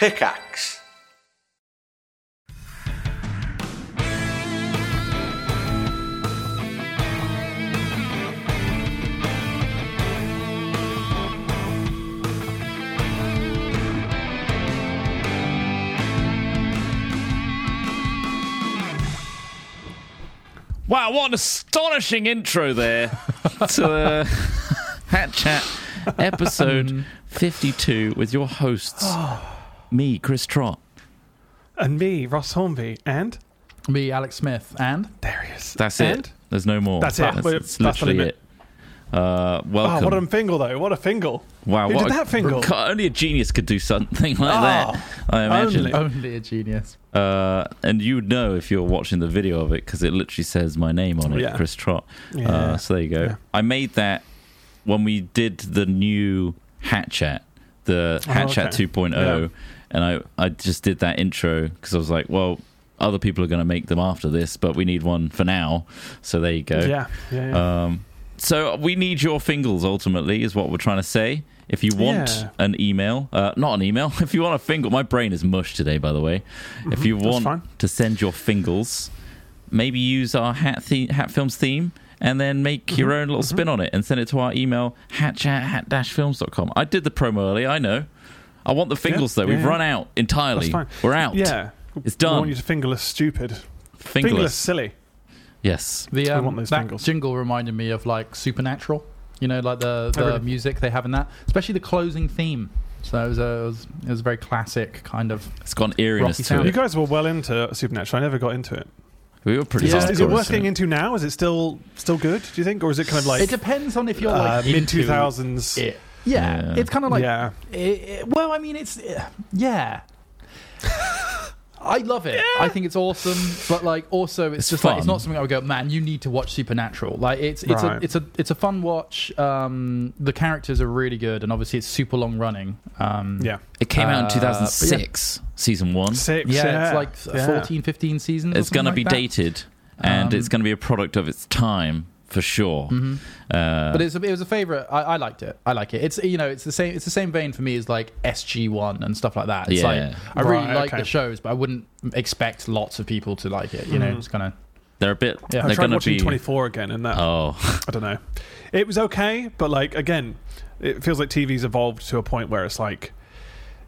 Pickaxe. Wow, what an astonishing intro there to uh, Hat Chat episode 52 with your hosts, me, Chris Trott. And me, Ross Hornby, and Me, Alex Smith, and Darius. That's and? it. There's no more. That's it. That's, Well, that's that's literally it. Uh, Oh, what a fingle though! What a fingle! wow, who what did a- that fingle? Only a genius could do something like Oh, that. I imagine. only. only a genius. Uh, and you would know if you're watching the video of it because it literally says my name on it, Yeah. Chris Trott. Yeah. Uh, so there you go. Yeah. I made that when we did the new Hat Chat, the Oh, Hat Chat okay. 2.0, Yeah. And I I just did that intro because I was like, well, other people are going to make them after this, but we need one for now. So there you go. Yeah, yeah, yeah. Um, so we need your fingers ultimately, is what we're trying to say. If you want Yeah. an email, uh, not an email, if you want a fingle, my brain is mush today, by the way. If you Mm-hmm. want to send your fingers, maybe use our Hat, the- hat Films theme and then make Mm-hmm. your own little spin on it and send it to our email, hatchat hat-films.com. I did the promo earlier, I know. I want the fingers though. yeah, We've yeah. run out entirely. That's fine. We're out. yeah, It's We done. want you to fingerless stupid, Fingerless. fingerless silly. Yes. The I um, want those that fingers. jingle reminded me of like Supernatural. You know, like the the Oh, really? music they have in that, especially the closing theme. So it was a it was, it was a very classic kind of. It's got an eeriness Rocky to sound. You guys were well into Supernatural. I never got into it. We were pretty Yeah. Is, it- is it hardcore worth into getting into now? Is it still still good? Do you think, or is it kind of like it depends on if you're uh, like mid into two thousands? It. Yeah, Yeah. it's kind of like yeah, It, it- well, I mean, it's yeah. I love it. I think it's awesome, but like also it's, It's just like it's not something I would go, man. You need to watch Supernatural. Like it's it's Right. a it's a it's a fun watch. Um, the characters are really good, and obviously it's super long running. Um, yeah. It came out in Uh, 2006, season one. Six. yeah, Yeah, it's like yeah. 14, 15 seasons. It's going to something be that. dated, and Um, it's going to be a product of its time for sure. Mhm. Uh, But it's a, it was a favorite. I, I liked it. I like it. It's you know it's the same. It's the same vein for me as like SG One and stuff like that. It's Yeah. like I really Right, like okay. the shows, but I wouldn't expect lots of people to like it. You know, Mhm. it's kind of they're a bit. Yeah. I They're tried to watching be. Twenty Four again, and that Oh, I don't know. It was okay, but like again, it feels like TV's evolved to a point where it's like,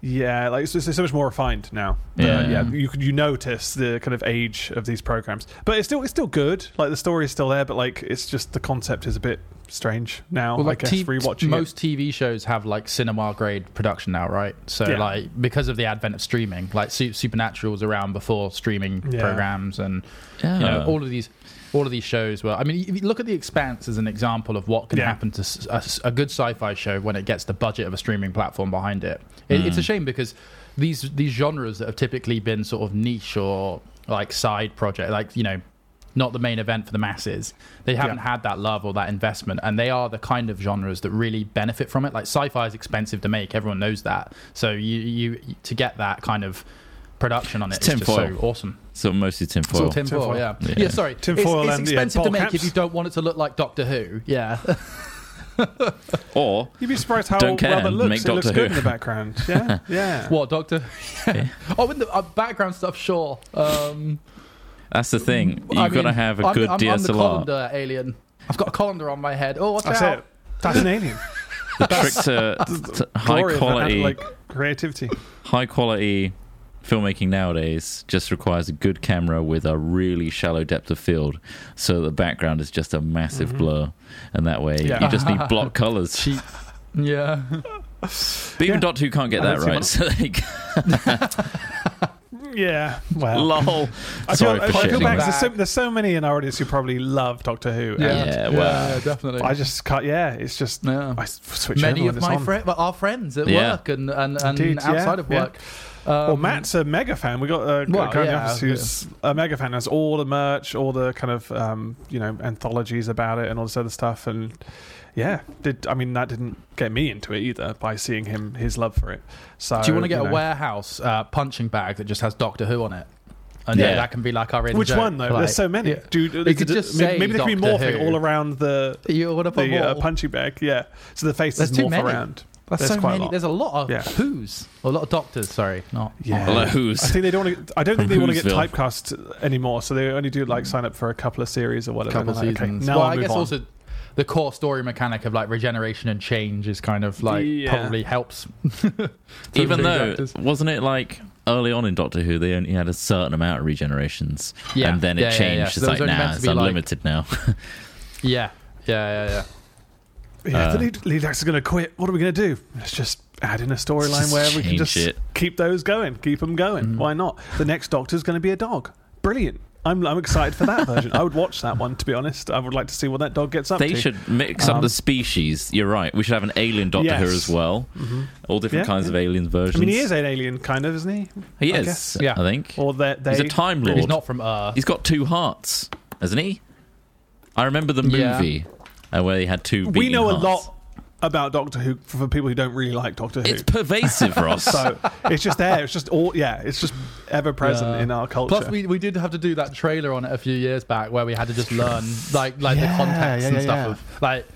yeah, like it's, it's so much more refined now. Uh, Yeah. yeah. You you notice the kind of age of these programs, but it's still it's still good. Like the story is still there, but like it's just the concept is a bit strange now. Well, I like guess T- rewatching most TV shows have like cinema grade production now, right? So Yeah. like because of the advent of streaming, like Su- Supernatural was around before streaming Yeah. programs, and yeah. you know all of these. All of these shows were. I mean, if you look at The Expanse as an example of what can Yeah. happen to a good sci-fi show when it gets the budget of a streaming platform behind it. it It's a Mm. shame because these these genres that have typically been sort of niche or like side project, like you know, not the main event for the masses. They haven't Yeah. had that love or that investment, and they are the kind of genres that really benefit from it. Like sci-fi is expensive to make; everyone knows that. So you you to get that kind of production on it It's is just so awesome. So mostly It's all tinfoil. tinfoil, Tinfoil. yeah. Yeah. yeah. sorry. Tinfoil it's, it's and, yeah, expensive to make caps. if you don't want it to look like Doctor Who. Yeah. Or You'd be surprised how Don't care well that and looks. make it looks Doctor good in the background. Yeah, yeah. what Doctor? oh, in the uh, background stuff, sure. Um, that's the thing. You've I got to have a I'm, good I'm, I'm the DSLR. colander alien. I've got a colander on my head. Oh, watch That's out! it. That's an alien. the trick to, to high quality, like creativity. high quality filmmaking nowadays just requires a good camera with a really shallow depth of field, so the background is just a massive blur, and that way Mm-hmm. Yeah. you just need block colors. Cheap. Yeah. But even Yeah. Doctor Who can't get I that right. So they Yeah. Well. lol. I Sorry feel, for I feel shitting. back. There's so, there's so many in our audience who probably love Doctor Who. Yeah. and Yeah, well. definitely. I just can't. Yeah, it's just yeah. I s- switch Many of my on. friends, our friends at Yeah. work and and, and Indeed, yeah, outside of yeah. Work. Well, Um, Matt's a mega fan. We got a Well, guy in the office who's a mega fan. Has all the merch, all the kind of um, you know anthologies about it, and all this other stuff. And yeah, did I mean that didn't get me into it either by seeing him his love for it. So Do you want to get a know. warehouse uh, punching bag that just has Doctor Who on it? And yeah, Yeah. that can be like our Which one though? like- There's so many. Yeah. Dude, It could just say maybe there could be morphing Who. all around the You want to put the uh, punching bag. Yeah, so the faces There's morph around. That's There's so quite a many. lot. There's a lot of Yeah. who's, or a lot of doctors. Sorry, not Yeah. Well, I who's? think they don't want to. I don't think From they want to get Whoville. typecast anymore, so they only do like sign up for a couple of series or whatever. couple they're like, seasons. Okay, now well, I'll I move guess on. also the core story mechanic of like regeneration and change is kind of like Yeah. probably helps. Even Some though, doctors. wasn't it like early on in Doctor Who, they only had a certain amount of regenerations, Yeah. and then it Yeah, yeah, changed. yeah. It's So there like only now meant to it's be, like- unlimited now. Yeah, yeah, yeah, yeah. Yeah, Uh, the lead, lead actor's going to quit. What are we going to do? Let's just add in a storyline where we can just it. keep those going, keep them going. Mm. Why not? The next Doctor's going to be a dog. Brilliant. I'm, I'm excited for that version. I would watch that one, to be honest. I would like to see what that dog gets up they to. should mix up Um, the species. You're right. We should have an alien Doctor Who Yes. as well. Mhm. All different Yeah, kinds yeah. of alien versions. I mean, he is an alien, kind of, isn't he? He I is. guess. Yeah. I think. Or they, they He's a Time Lord. He's not from Earth. He's got two hearts, hasn't he? I remember the Yeah. Movie uh, where he had two. We beating know a lot about Doctor Who for people who don't really like Doctor Who. It's pervasive, Ross. so it's just there. It's just all. Yeah, it's just ever present Yeah. in our culture. Plus, we, we did have to do that trailer on it a few years back where we had to just learn like like Yeah, the context yeah, and stuff yeah. of like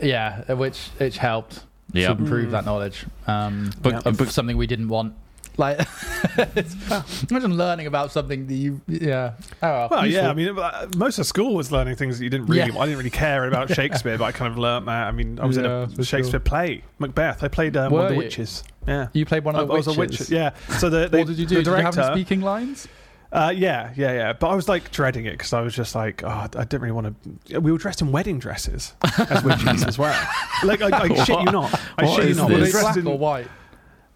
yeah, which which helped yeah. to improve that knowledge. Um, But- of but- something we didn't want. Like, imagine learning about something that you yeah. Oh, well, useful. yeah. I mean, uh, most of school was learning things that you didn't really. Yeah. I didn't really care about Shakespeare, but I kind of learnt that. I mean, I was Yeah, in a Shakespeare play, Macbeth. I played um, one of the witches. Yeah, you played one I, of the I was a witches. witch. Yeah. So the, what did you do? The Did you have director. any speaking lines? uh, yeah, yeah, yeah. But I was like dreading it because I was just like, oh, I didn't really want to. We were dressed in wedding dresses as witches as well. Like, I, I shit you not. I What shit you not. this? We were dressed Black in or white?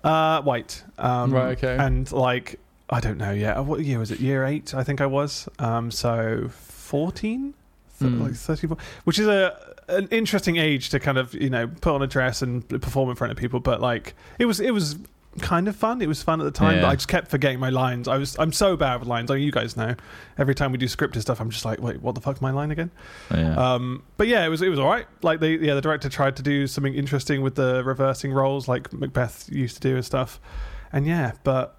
Uh, white. Um, Right, okay. And like, I don't know. Yeah, what year was it? Year eight, I think I was. Um, so fourteen, Hmm. like thirty-four, which is a an interesting age to kind of you know put on a dress and perform in front of people. But like, it was it was kind of fun. It was fun at the time, but I just kept forgetting my lines. I was I'm so bad with lines. I mean, you guys know. Every time we do scripted stuff, I'm just like, wait, what the fuck's my line again? yeah. Um, but yeah, it was it was all right. Like the yeah, the director tried to do something interesting with the reversing roles, like Macbeth used to do and stuff. And yeah, but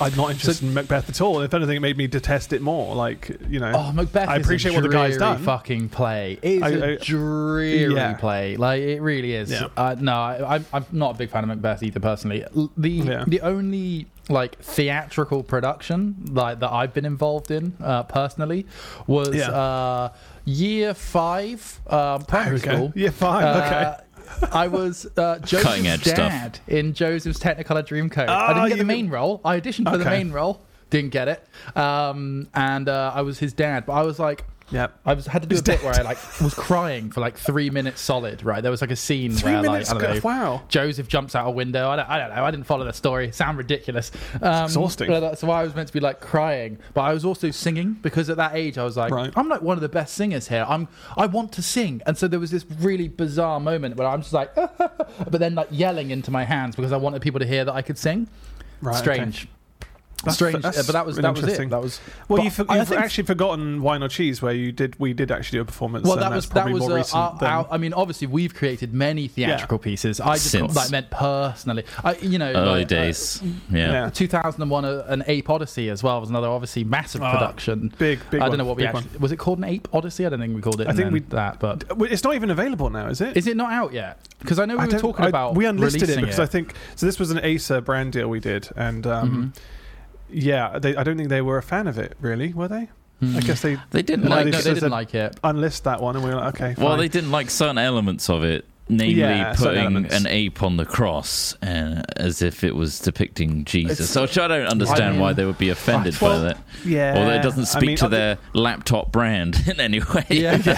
I'm not interested in Macbeth at all. If anything, it made me detest it more. Like you know, Oh, Macbeth! I is appreciate a what the guy's done. Fucking play. It's I- a I- dreary Yeah. play. Like it really is. Yeah. Uh, no, I, I'm, I'm not a big fan of Macbeth either. Personally, the Yeah. the only like theatrical production like that I've been involved in uh, personally was uh, year five um, primary okay. school. Yeah, fine. okay. I was uh, Cutting edge Joseph's stuff. dad in Joseph's Technicolor Dreamcoat. I Ah, didn't get the you- main role. I auditioned for the main role. Didn't get it. Um, and uh, I was his dad. But I was like, Yeah. I was had to do His a bit where I like was crying for like three minutes solid. Right, there was like a scene Three where minutes. like I don't know. wow. Joseph jumps out a window. I don't, I don't know. I didn't follow the story. Sound ridiculous. Um, exhausting. but that's why I was meant to be like crying, but I was also singing because at that age I was like, Right. I'm like one of the best singers here. I'm I want to sing, and so there was this really bizarre moment where I'm just like, but then like yelling into my hands because I wanted people to hear that I could sing. Right. okay. Strange. That's- Strange, that's but that was really that was interesting. it. That was Well, you for, I you've think- actually forgotten Wine or Cheese, where you did we did actually do a performance. Well, and that that's was that probably was more uh, recent. our, than- our- I mean, obviously, we've created many theatrical pieces. I just Since. like meant personally. I, you know, Early like, uh, days. yeah. yeah. 2001, uh, an Ape Odyssey as well was another obviously massive Ah, production. big, big. I don't one, know what we big actually was. It called an Ape Odyssey? I don't think we called it. I think then we- that, but. Well, It's not even available now, is it? is it not out yet? Because I know we I were don't- talking I- about we unlisted it releasing because I think so. This was an Acer brand deal we did, and um, Mhm. Yeah, they, I don't think they were a fan of it. Really, were they? Hmm. I guess they They didn't No, no, like. they no, they didn't like it. unlist that one, and we were like, okay. Well, they didn't like certain elements of it, namely Yeah, putting an ape on the cross uh, as if it was depicting Jesus. It's- Which I don't understand mean- why they would be offended Well, by that. yeah. Although it doesn't I speak mean, to I their laptop brand in any way. Yeah, think-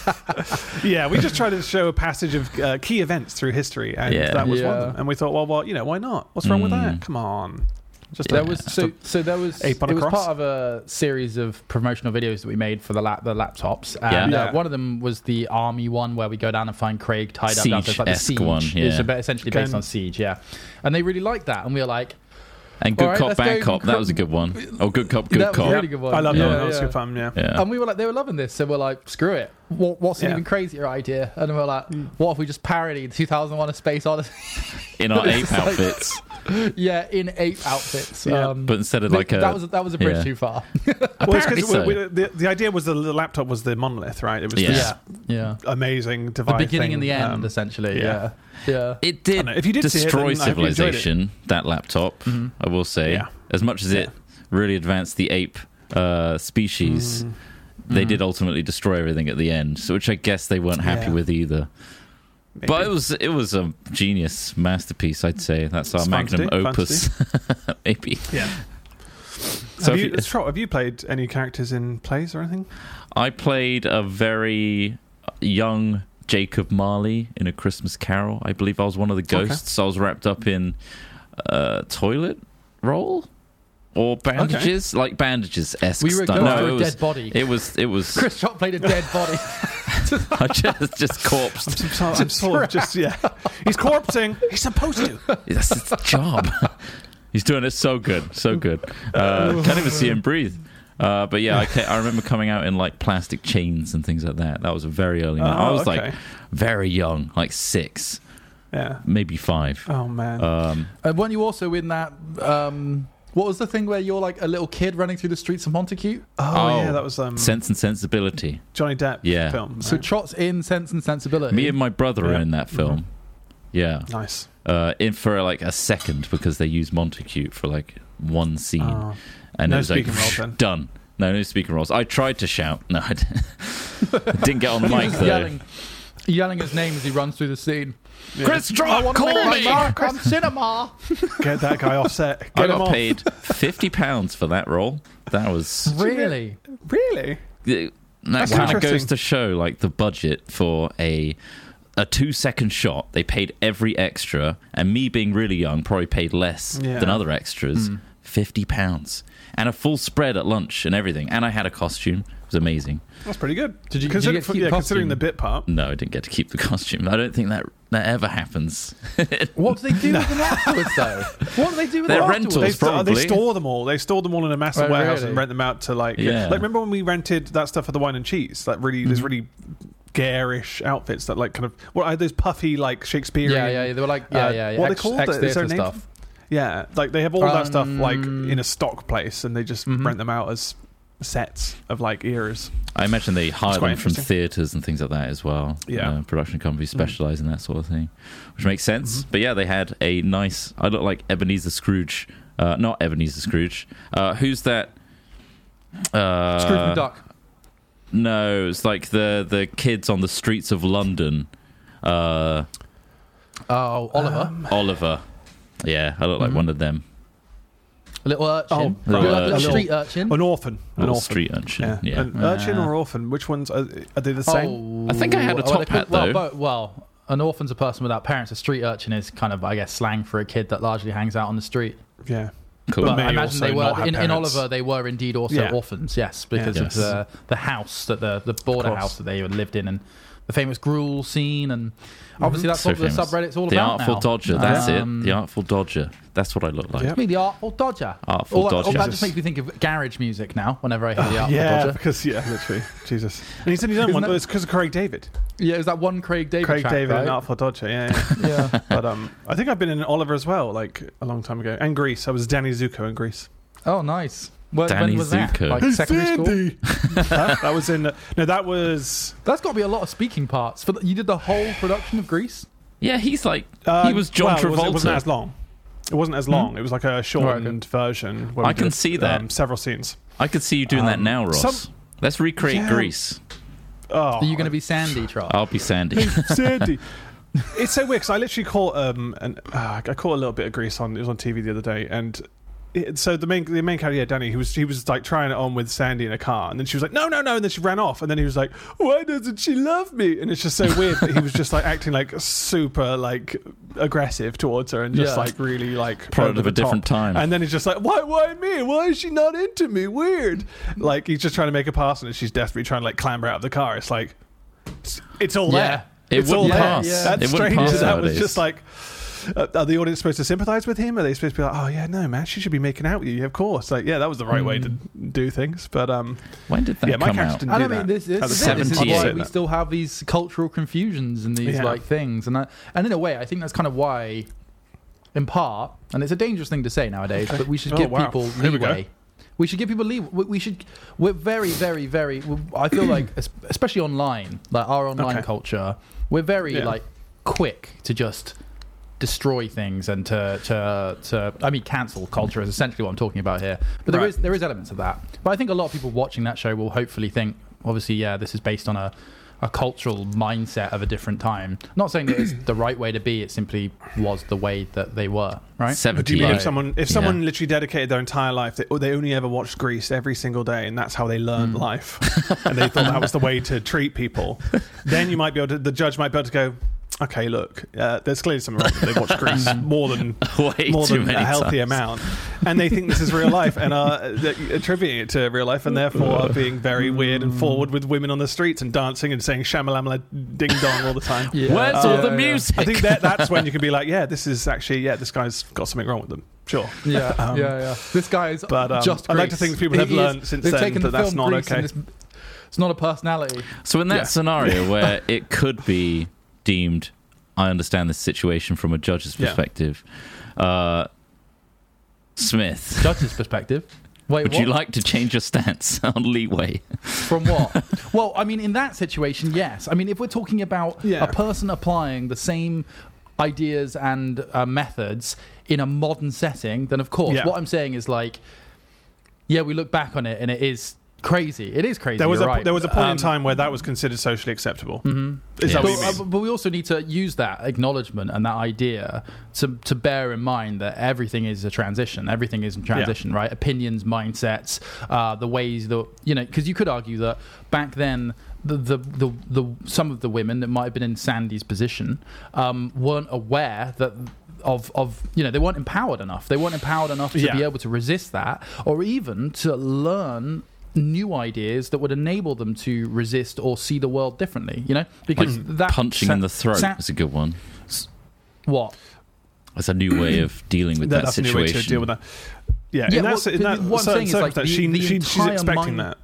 yeah, we just tried to show a passage of uh, key events through history, and Yeah. that was one of them. And we thought, well, well, you know, why not? What's wrong with that? Mm. Come on, just there a- was so a- so there was ape it was cross? part of a series of promotional videos that we made for the lap the laptops and Yeah. uh, one of them was the army one where we go down and find Craig tied up it's like the Siege-esque one, yeah. it's a bit essentially based on siege yeah and they really liked that and we were like And Good All right, Cop, Bad go Cop, that was a good one. Oh, Good Cop, Good That was Cop. a really good one. I love Yeah, that. one. That was yeah. good fun. Yeah. Yeah. and we were like they were loving this so we're like screw it what, what's an Yeah. even crazier idea and we're like Mm. what if we just parodied 2001 a space odyssey In our It's ape like- outfits. yeah, in ape outfits. Yeah. Um, But instead of like a that was that was a bridge yeah. too far. Well, it's so. we- we- the, the idea was the, the laptop was the monolith, right? It was Yeah. this yeah, yeah. amazing The device. beginning thing, and the end, um, essentially. yeah. Yeah, yeah. It did, If you did see it, destroy then I hope you it. civilization. That laptop, Mhm. I will say, Yeah. as much as it really advanced the ape uh, species, Mm. they Mhm. did ultimately destroy everything at the end. So, which I guess they weren't happy Yeah. with either. Maybe. But it was it was a genius masterpiece, I'd say. That's our It's magnum do, fun to opus, maybe. yeah. So have, if you, you- Trott, have you played any characters in plays or anything? I played a very young Jacob Marley in A Christmas Carol. I believe I was one of the Okay. ghosts. I was wrapped up in uh, toilet roll or bandages, like bandages esque We were going No, for it a was, dead body. it was it was Chris Trott played a dead body. I just just corpsed. I'm, so, I'm sort of just yeah. He's corpsing. He's supposed to. That's his job. He's doing it so good, so good. Uh, can't even see him breathe. Uh, but yeah, I, ca- I remember coming out in like plastic chains and things like that. That was a very early. night. I Oh, was okay. like very young, like six, Yeah. maybe five. Oh man. Um, and weren't you also in that? Um, what was the thing where you're like a little kid running through the streets of Montacute? oh, oh, yeah, that was um Sense and Sensibility. Johnny Depp Yeah. film. So right? Trott's in Sense and Sensibility. Me and my brother are in that film. Yeah, nice. uh, in for like a second because they use Montacute for like one scene, Oh. and no it was like speaking roles then? done. No, no speaking roles. I tried to shout. No, I didn't, get on the mic was though. yelling, yelling his name as he runs through the scene. Yeah. Chris I Trott, want to call me. mark on cinema. Get that guy off set. I Get him got off. paid fifty pounds for that role. That was really? Really? that That's kind of goes to show like the budget for a a two second shot. They paid every extra, and me being really young probably paid less Yeah. than other extras. Hmm. Hmm. Fifty pounds and a full spread at lunch and everything, and I had a costume. It was amazing. That's pretty good. Did you- did you Consider- get to keep yeah, the considering the bit part. No, I didn't get to keep the costume. I don't think that that ever happens. What do they do with them afterwards, though? What do they do with They're them rentals. They, afterwards? they probably. store them all. They store them all in a massive Oh, warehouse really? and rent them out to like. Yeah. Like remember when we rented that stuff for the wine and cheese? Like really, there's Mhm. really garish outfits that like kind of what are those puffy like Shakespearean? Yeah, yeah, they were like, yeah, uh, yeah, yeah. what are they called? Is there a name stuff. Yeah, like they have all that stuff like Um, in a stock place, and they just Mhm. rent them out as sets of like eras. I imagine they hire quite them from interesting. theatres and things like that as well. Yeah. Uh, production companies specialise in that sort of thing, which makes sense. Mhm. But yeah, they had a nice. I look like Ebenezer Scrooge, uh, not Ebenezer Scrooge. Uh, who's that? Uh, Scrooge McDuck. No, it's like the the kids on the streets of London. Uh, Oh, Oliver. Um, Oliver. Yeah, I look like Mhm. one of them. a little urchin. Oh, You right. look like a Little- little street urchin. an orphan. An Little orphan. street urchin. Yeah. Yeah. An urchin or orphan? Which ones are, are they the same? Oh, I think I had a well, top they call- hat, well, though. bo- well, an orphan's a person without parents. A street urchin is kind of, I guess, slang for a kid that largely hangs out on the street. Yeah. Cool. But But I imagine they were in, in. Oliver. They were indeed also Yeah. orphans. Yes, because Yes. of the the house that the the border house that they lived in, and the famous gruel scene, and obviously that's So what the subreddit's all the about The Artful now. Dodger. That's Um, it. The Artful Dodger. That's what I look like. Yep. Me, the Artful Dodger. Artful All that, all Dodger. that just makes me think of garage music now. Whenever I hear the Artful yeah, Dodger, because yeah, literally, Jesus. And he said he's done Isn't one. that- It's because of Craig David. yeah, is that one Craig David? Craig track, David right? and Artful Dodger. Yeah, yeah. yeah. but um, I think I've been in Oliver as well, like a long time ago, and Grease. I was Danny Zuko in Grease. Oh, nice. When, Danny when was that? Zuko. Like secondary school. Huh? that was in. No, that was. That's got to be a lot of speaking parts. For the, you did the whole production of Grease. Yeah, he's like Uh, he was John well, it Travolta. was- It wasn't as long. It wasn't as long. It was like a shortened version. where I we can did, see that. Um, several scenes. I could see you doing that Um, now, Ross. some- Let's recreate Yeah. Grease. Oh, Are you going to be Sandy, Trott? I'll be Sandy. Sandy. it's so weird because I literally caught um an, uh, I caught a little bit of grease on it was on TV the other day and. It, so the main the main character, yeah, Danny, he was he was like trying it on with Sandy in a car, and then she was like, no, no, no, and then she ran off, and then he was like, why doesn't she love me? And it's just so weird that he was just like acting like super like aggressive towards her and just Yeah. like really like Product of a the different time. And then he's just like, why, why me? Why is she not into me? Weird. Like he's just trying to make a pass, and she's desperately trying to like clamber out of the car. It's like, it's, it's all Yeah. there. It it's all wouldn't there. pass. Yeah. That's It strange. pass that was just like. Uh, are the audience supposed to sympathize with him? Are they supposed to be like, "Oh yeah, no, man, she should be making out with you"? Of course, like yeah, that was the right way to do things. But um, when did that yeah, my come out? didn't I do don't mean that. this, this, As is it. this is why we still have these cultural confusions and these Yeah. like things, and that, and in a way, I think that's kind of why in part, and it's a dangerous thing to say nowadays, but we should Oh, give wow. people Here we leeway. We should give people leeway. We we should. We're very, very, very. I feel like, especially online, like our online Okay. culture, we're very Yeah. like quick to just destroy things and to to to. I mean, cancel culture is essentially what I'm talking about here. But there Right. is there is elements of that. But I think a lot of people watching that show will hopefully think, obviously, yeah, this is based on a a cultural mindset of a different time. Not saying that it's the right way to be. It simply was the way that they were. Right. Do Seventy. you mean if someone if Yeah. someone literally dedicated their entire life, they, they only ever watched Grease every single day, and that's how they learned mm. life, and they thought that was the way to treat people, then you might be able to. The judge might be able to go, okay, look, uh, there's clearly something wrong. They watched Grease more than Way more too than many a healthy times. amount, and they think this is real life and are uh, attributing it to real life, and therefore are being very weird and forward with women on the streets and dancing and saying shamalamala ding dong all the time. Yeah. Where's Uh, all the yeah, yeah. music? I think that that's when you can be like, yeah, this is actually yeah, this guy's got something wrong with them. Sure. Yeah, Um, yeah, yeah. This guy is but, um, just. I'd like to Grease. think people have He is- learned since they've then taken that the that's film not Grease and okay. It's, it's not a personality. So in that Yeah. scenario where it could be deemed, I understand this situation from a judge's Yeah. perspective. Uh, Smith, Judge's perspective. Wait, would what? you like to change your stance on leeway? From what? well, I mean, in that situation, yes. I mean, if we're talking about Yeah. a person applying the same ideas and uh, methods in a modern setting, then of course, Yeah. what I'm saying is like, yeah, we look back on it and it is crazy. It is crazy. There was a right. there was a point in Um, time where that was considered socially acceptable. mhm. Is Yeah. that But, what you uh, mean? but we also need to use that acknowledgement and that idea to to bear in mind that everything is a transition. Everything is in transition, right? Opinions, mindsets, uh, the ways that you know. Because you could argue that back then. The, the, the, the some of the women that might have been in Sandy's position um, weren't aware that of of you know they weren't empowered enough. They weren't empowered enough to Yeah. be able to resist that, or even to learn new ideas that would enable them to resist or see the world differently. You know, because that Punching sa- in the throat sa- is a good one. what? That's a new way of dealing with that, that's a new way situation. to deal with that. Yeah, Yeah, in that, well, in that what I'm certain saying is, like, circumstance, the- she, the she, she's expecting mind- that.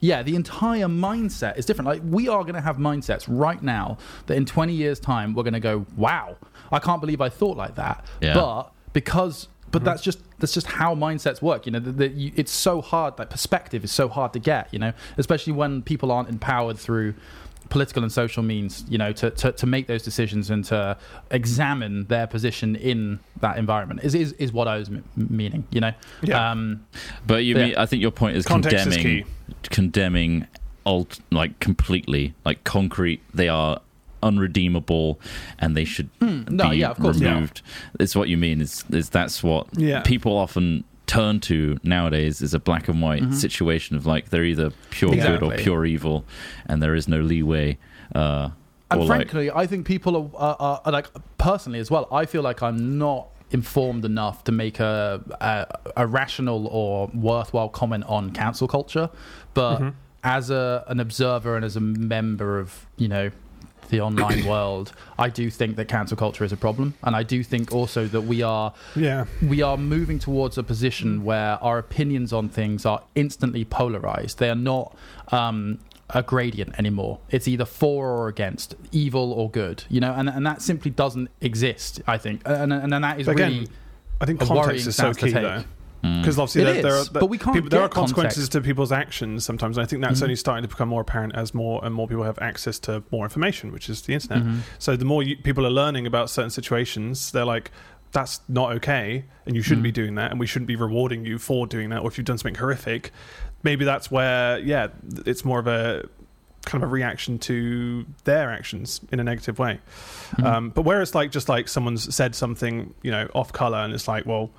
Yeah, the entire mindset is different. Like we are going to have mindsets right now that in 20 years' time we're going to go, "Wow, I can't believe I thought like that." Yeah. But because, but that's just that's just how mindsets work. You know, that you, it's so hard. That perspective is so hard to get. You know, especially when people aren't empowered through political and social means. You know, to to, to make those decisions and to examine their position in that environment is is, is what I was m- meaning. You know. Yeah. Um, But you Yeah. mean I think your point is Context is condemning, condemning, alt like completely, like concrete. They are unredeemable, and they should Hmm, no, be yeah, of course, yeah. removed. It's what you mean. Is is that's what Yeah. people often turn to nowadays is a black and white Mhm. situation of like they're either pure good or pure evil, and there is no leeway. Uh, And or like, frankly, I think people are, are, are like personally as well. I feel like I'm not informed enough to make a, a a rational or worthwhile comment on cancel culture, but Mhm. as a an observer and as a member of you know the online world, I do think that cancel culture is a problem, and I do think also that we are Yeah, we are moving towards a position where our opinions on things are instantly polarized. They are not um, a gradient anymore. It's either for or against, evil or good. You know, and and that simply doesn't exist. I think, and and, and that is again, really I think context is so key though. Mm, Because obviously It there, there is, are, but we can't people, there get are consequences to people's actions sometimes. And I think that's Mhm. only starting to become more apparent as more and more people have access to more information, which is the internet. Mhm. So the more you, people are learning about certain situations, they're like, "That's not okay, and you shouldn't Mhm. be doing that, and we shouldn't be rewarding you for doing that, or if you've done something horrific." Maybe that's where, yeah, it's more of a kind of a reaction to their actions in a negative way. Mhm. Um, but where it's like just like someone's said something, you know, off color, and it's like, well,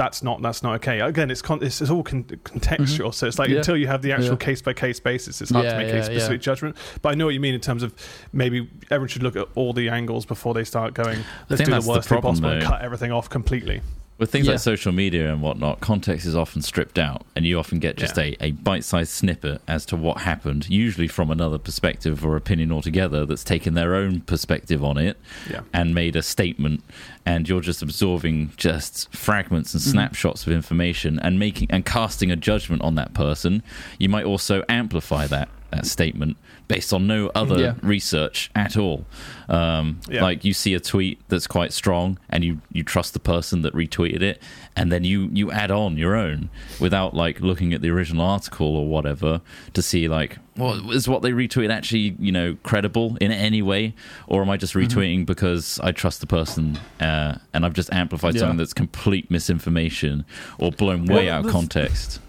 that's not that's not okay. Again, it's con- it's, it's all con- contextual, so it's like Mm-hmm. Yeah. until you have the actual case by case basis, it's hard Yeah, to make yeah, a specific judgment. But I know what you mean in terms of maybe everyone should look at all the angles before they start going. Let's do the the worst thing problem, possible and cut everything off completely. With things Yeah. like social media and whatnot, context is often stripped out, and you often get just Yeah. a, a bite sized snippet as to what happened, usually from another perspective or opinion altogether that's taken their own perspective on it Yeah. and made a statement. And you're just absorbing just fragments and Mhm. snapshots of information and making and casting a judgment on that person. You might also amplify that that statement based on no other Yeah. research at all. Um, Yeah. Like you see a tweet that's quite strong, and you you trust the person that retweeted it, and then you you add on your own without like looking at the original article or whatever to see like well is what they retweeted actually you know credible in any way, or am I just Mm-hmm. retweeting because I trust the person uh, and I've just amplified Yeah. something that's complete misinformation or blown way Well, out of context.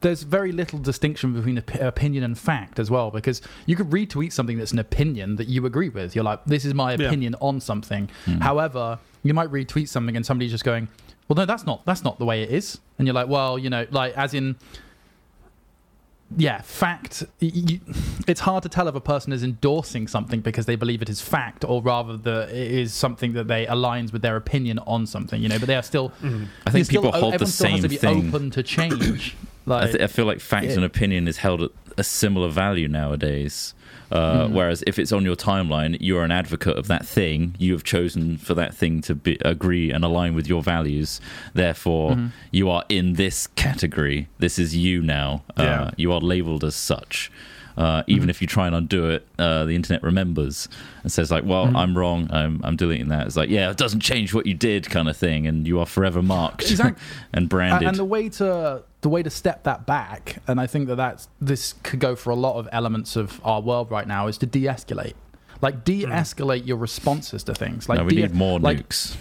There's very little distinction between op- opinion and fact as well because you could retweet something that's an opinion that you agree with. You're like this is my Yeah. opinion on something. Hmm. However you might retweet something and somebody's just going well no that's not that's not the way it is. And you're like well you know like as in yeah fact y- y- it's hard to tell if a person is endorsing something because they believe it is fact or rather that it is something that they aligns with their opinion on something you know but they are still mm. I think people still, hold the everyone still has same to be thing. open to change I, th- I feel like fact Yeah. and opinion is held at a similar value nowadays. Uh, Hmm. Whereas if it's on your timeline, you are an advocate of that thing. You have chosen for that thing to be, agree and align with your values. Therefore, Mm-hmm. you are in this category. This is you now. Uh, You are labeled as such. Uh, Mm-hmm. even if you try and undo it, uh, the internet remembers and says like, "Well, Mm-hmm. I'm wrong. I'm, I'm deleting that." It's like, "Yeah, it doesn't change what you did," kind of thing, and you are forever marked Exact- and and, branded. and the way to the way to step that back and i think that that's this could go for a lot of elements of our world right now is to de-escalate. Like de-escalate your responses to things. Like no, we de- need more like, nukes,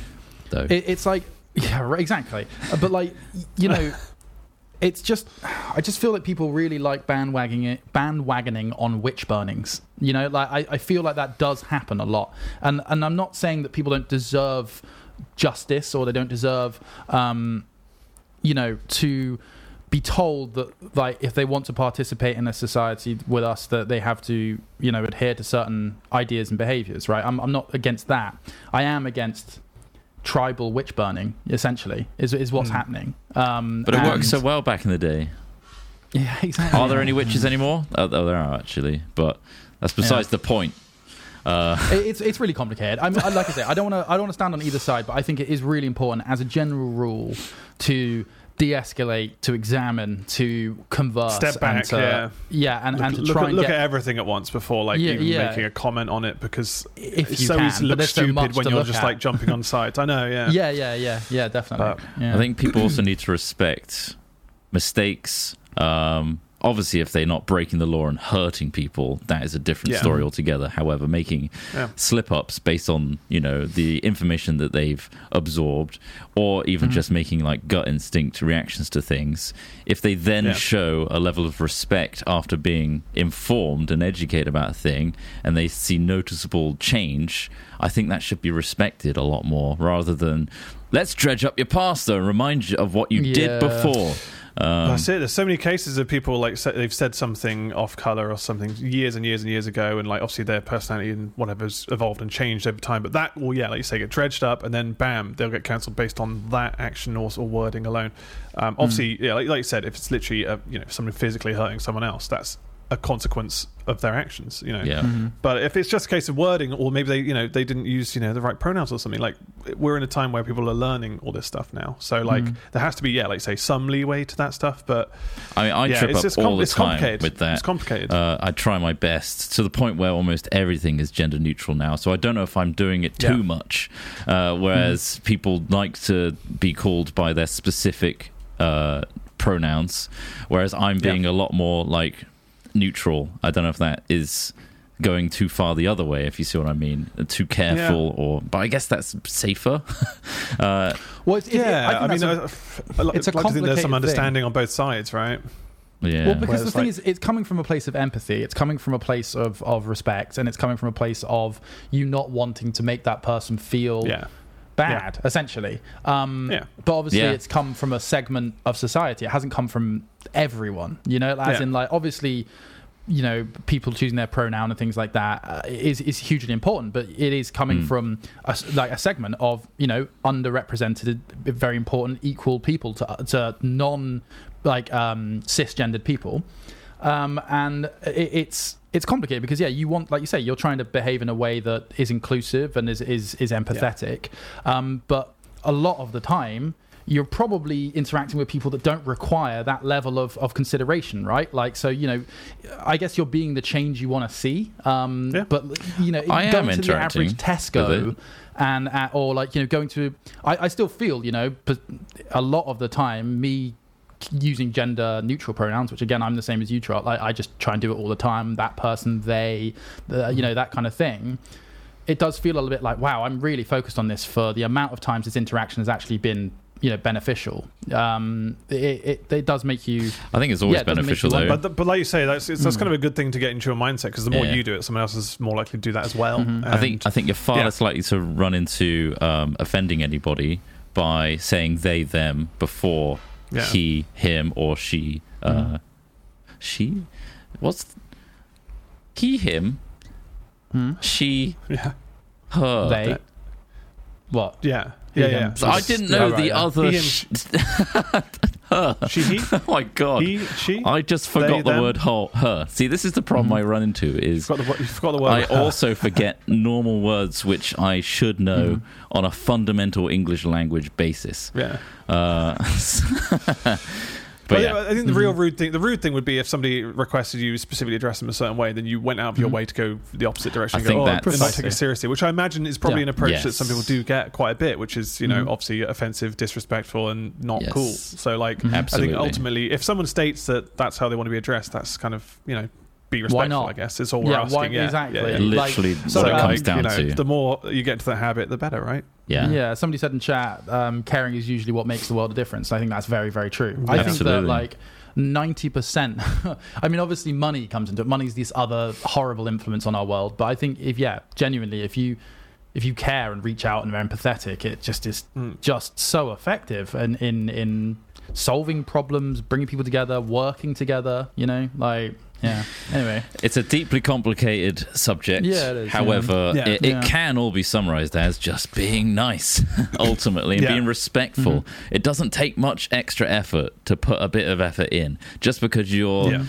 though. it, it's like yeah right, exactly. Uh, but like you know it's just i just feel like people really like bandwagoning it bandwagoning on witch burnings. You know like I, I feel like that does happen a lot. And and i'm not saying that people don't deserve justice or they don't deserve um you know to be told that like if they want to participate in a society with us that they have to you know adhere to certain ideas and behaviors right i'm, I'm not against that i am against tribal witch burning essentially is, is what's Mm. happening um But it and- worked so well back in the day. yeah exactly Are there any witches anymore? Oh, oh, there are actually, but that's besides the point. Uh, it's it's really complicated. I mean, I- like I say, I don't want to I don't want to stand on either side, but I think it is really important as a general rule to de-escalate, to examine, to converse, Step back, and to, yeah. yeah, and, Look, and to look try at, and look get at everything at once before like Yeah, even yeah. making a comment on it because if it's you so can. easy to look there's so stupid much when you're just at. like jumping on sides. I know, yeah. yeah, yeah, yeah, yeah, definitely. But yeah. I think people also need to respect mistakes. Um, obviously, if they're not breaking the law and hurting people, that is a different Yeah. story altogether. However, making Yeah. slip ups based on you know the information that they've absorbed, or even Mm-hmm. just making like gut instinct reactions to things, if they then Yeah. show a level of respect after being informed and educated about a thing, and they see noticeable change, I think that should be respected a lot more rather than. Let's dredge up your past though and remind you of what you did before. Um, That's it. There's so many cases of people like they've said something off color or something years and years and years ago, and like obviously their personality and whatever's evolved and changed over time. But that will, yeah, like you say, get dredged up, and then bam, they'll get cancelled based on that action or, or wording alone. Um, obviously, yeah, like, like you said, if it's literally a, you know someone physically hurting someone else, that's a consequence of their actions. You know, yeah. Mhm. But if it's just a case of wording, or maybe they, you know, they didn't use, you know, the right pronouns or something. Like we're in a time where people are learning all this stuff now, so like Mhm. there has to be, yeah, like say some leeway to that stuff. But I mean, I yeah, trip up just all the time with that. It's complicated. Uh, I try my best to the point where almost everything is gender neutral now. So I don't know if I'm doing it too Yeah. much. Uh, whereas people like to be called by their specific uh, pronouns, whereas I'm Yeah. being a lot more like neutral. I don't know if that is going too far the other way if you see what i mean too careful or but i guess that's safer uh Well, it's, it's, yeah, I, I, mean, that's a- I, f- I like, it's a like to think there's complicated some thing. understanding on both sides, right? yeah Well, because Whereas, the thing like- is, it's coming from a place of empathy. It's coming from a place of, of respect, and it's coming from a place of you not wanting to make that person feel Yeah, bad, essentially. Um, Yeah. But obviously, Yeah. it's come from a segment of society. It hasn't come from everyone. You know, as Yeah. in like obviously. You know, people choosing their pronoun and things like that uh, is is hugely important, but it is coming Mm. from a, s- like a segment of you know underrepresented, very important, equal people to to non like um, cisgendered people, um, and it, it's it's complicated because yeah, you want like you say, you're trying to behave in a way that is inclusive and is is is empathetic, um, but a lot of the time you're probably interacting with people that don't require that level of, of consideration, right? Like, so you know, I guess you're being the change you want to see. Um, Yeah. But you know, I am going to the average with Tesco and uh, or like you know going to, I, I still feel you know, a lot of the time me using gender neutral pronouns, which again I'm the same as you, Trott. Like I just try and do it all the time. That person, they, the, you know, that kind of thing. It does feel a little bit like wow, I'm really focused on this for the amount of times this interaction has actually been you know beneficial. Um, it, it, it does make you I think it's always Yeah, it beneficial though. But, th- but like you say, that's it's, that's kind of a good thing to get into your mindset because the more Yeah. you do it, someone else is more likely to do that as well. I think I think you're far yeah. less likely to run into um, offending anybody by saying they them before Yeah. he him or she uh, she what's he him Hmm? she yeah, her they that- what yeah, He, yeah, yeah. So I didn't know Oh, right, the yeah. other. He, Sh- and she, he, oh my god! he, she. I just forgot they, the them. word her. See, this is the problem I run into is forgot the, you forgot the word. I her. also forget normal words which I should know on a fundamental English language basis. yeah. Uh, But but yeah, yeah, I think the real rude thing, the rude thing would be if somebody requested you specifically address them a certain way, then you went out of your way to go the opposite direction. I and think go, oh, that's- and not take it seriously, which I imagine is probably Yeah. an approach that some people do get quite a bit, which is you know Mhm. obviously offensive, disrespectful, and not Yes. cool. So like, Mhm. I think ultimately, if someone states that that's how they want to be addressed, that's kind of you know be respectful, Why respectful. not? I guess is all we're Yeah, asking. why- yeah, exactly. Yeah, yeah. Like, literally so, what it um, comes you know, to. the more you get into that habit, the better, right? Yeah. Yeah, somebody said in chat, um, caring is usually what makes the world a difference. I think that's very, very true. I think that like ninety percent. I mean, obviously, money comes into it. Money's this other horrible influence on our world. But I think if yeah, genuinely, if you if you care and reach out and are empathetic, it just is Mm. just so effective and in in solving problems, bringing people together, working together. You know, like yeah. Anyway, It's a deeply complicated subject. Yeah, it is, However, yeah. It, Yeah. it can all be summarized as just being nice, ultimately, and being respectful. Mm-hmm. It doesn't take much extra effort to put a bit of effort in. Just because you're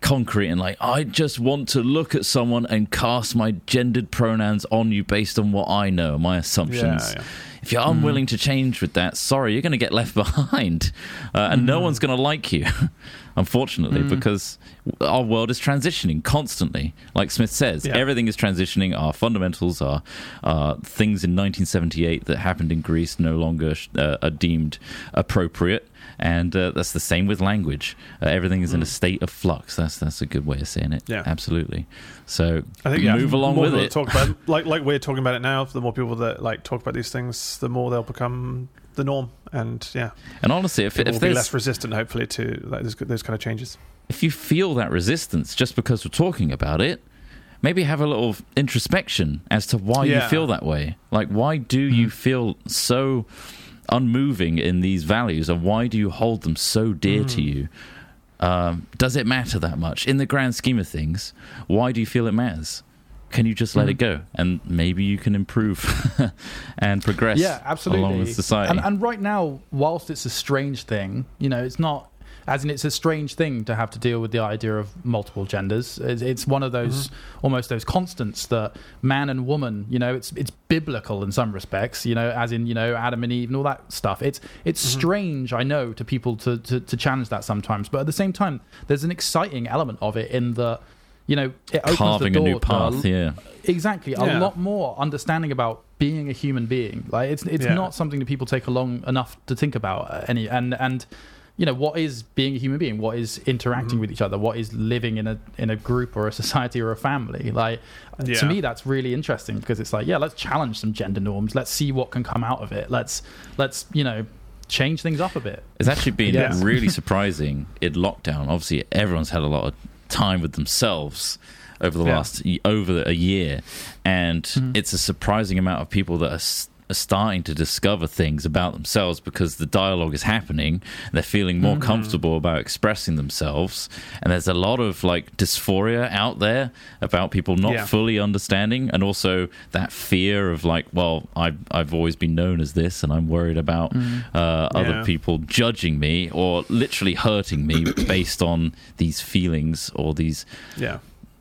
concrete and like, I just want to look at someone and cast my gendered pronouns on you based on what I know, my assumptions. Yeah, yeah. If you're unwilling to change with that, sorry, you're going to get left behind, uh, and no one's going to like you, unfortunately, because our world is transitioning constantly. Like Smith says, Yeah. everything is transitioning. Our fundamentals are uh, things in 1978 that happened in Grease no longer uh, are deemed appropriate. And uh, that's the same with language. Uh, everything is in a state of flux. That's that's a good way of saying it. Yeah. absolutely. So I think yeah, move along with it. Talk about like like we're talking about it now. The more people that like talk about these things, the more they'll become the norm. And yeah, and honestly, if, if will be there's less resistant, hopefully, to like, those, those kind of changes. if you feel that resistance just because we're talking about it, maybe have a little introspection as to why you feel that way. Like, why do you feel so unmoving in these values, and why do you hold them so dear to you? Um, does it matter that much in the grand scheme of things? Why do you feel it matters? Can you just let it mm-hmm. go, and maybe you can improve and progress yeah, absolutely. along with society? And, and right now, whilst it's a strange thing, you know, it's not. As in, it's a strange thing to have to deal with the idea of multiple genders. It's, it's one of those mm-hmm. almost those constants that man and woman. You know, it's it's biblical in some respects. You know, as in you know Adam and Eve and all that stuff. It's it's mm-hmm. strange, I know, to people to, to to challenge that sometimes. But at the same time, there's an exciting element of it in the. You know, it opens Carving the a new to path, yeah. exactly a lot more understanding about being a human being like it's it's Yeah. not something that people take along enough to think about uh, any and and you know what is being a human being what is interacting Mm-hmm. with each other what is living in a in a group or a society or a family like Yeah. to me that's really interesting because it's like yeah let's challenge some gender norms let's see what can come out of it let's let's you know change things up a bit It's actually been Yeah. really surprising in lockdown. Obviously, everyone's had a lot of time with themselves over the Yeah. last over a year, and Mm-hmm. it's a surprising amount of people that are, are starting to discover things about themselves because the dialogue is happening. They're feeling more Mm-hmm. comfortable about expressing themselves, and there's a lot of like dysphoria out there about people not Yeah. fully understanding, and also that fear of like, well, I've I've always been known as this, and I'm worried about uh, other Yeah. people judging me or literally hurting me based on these feelings or these Yeah,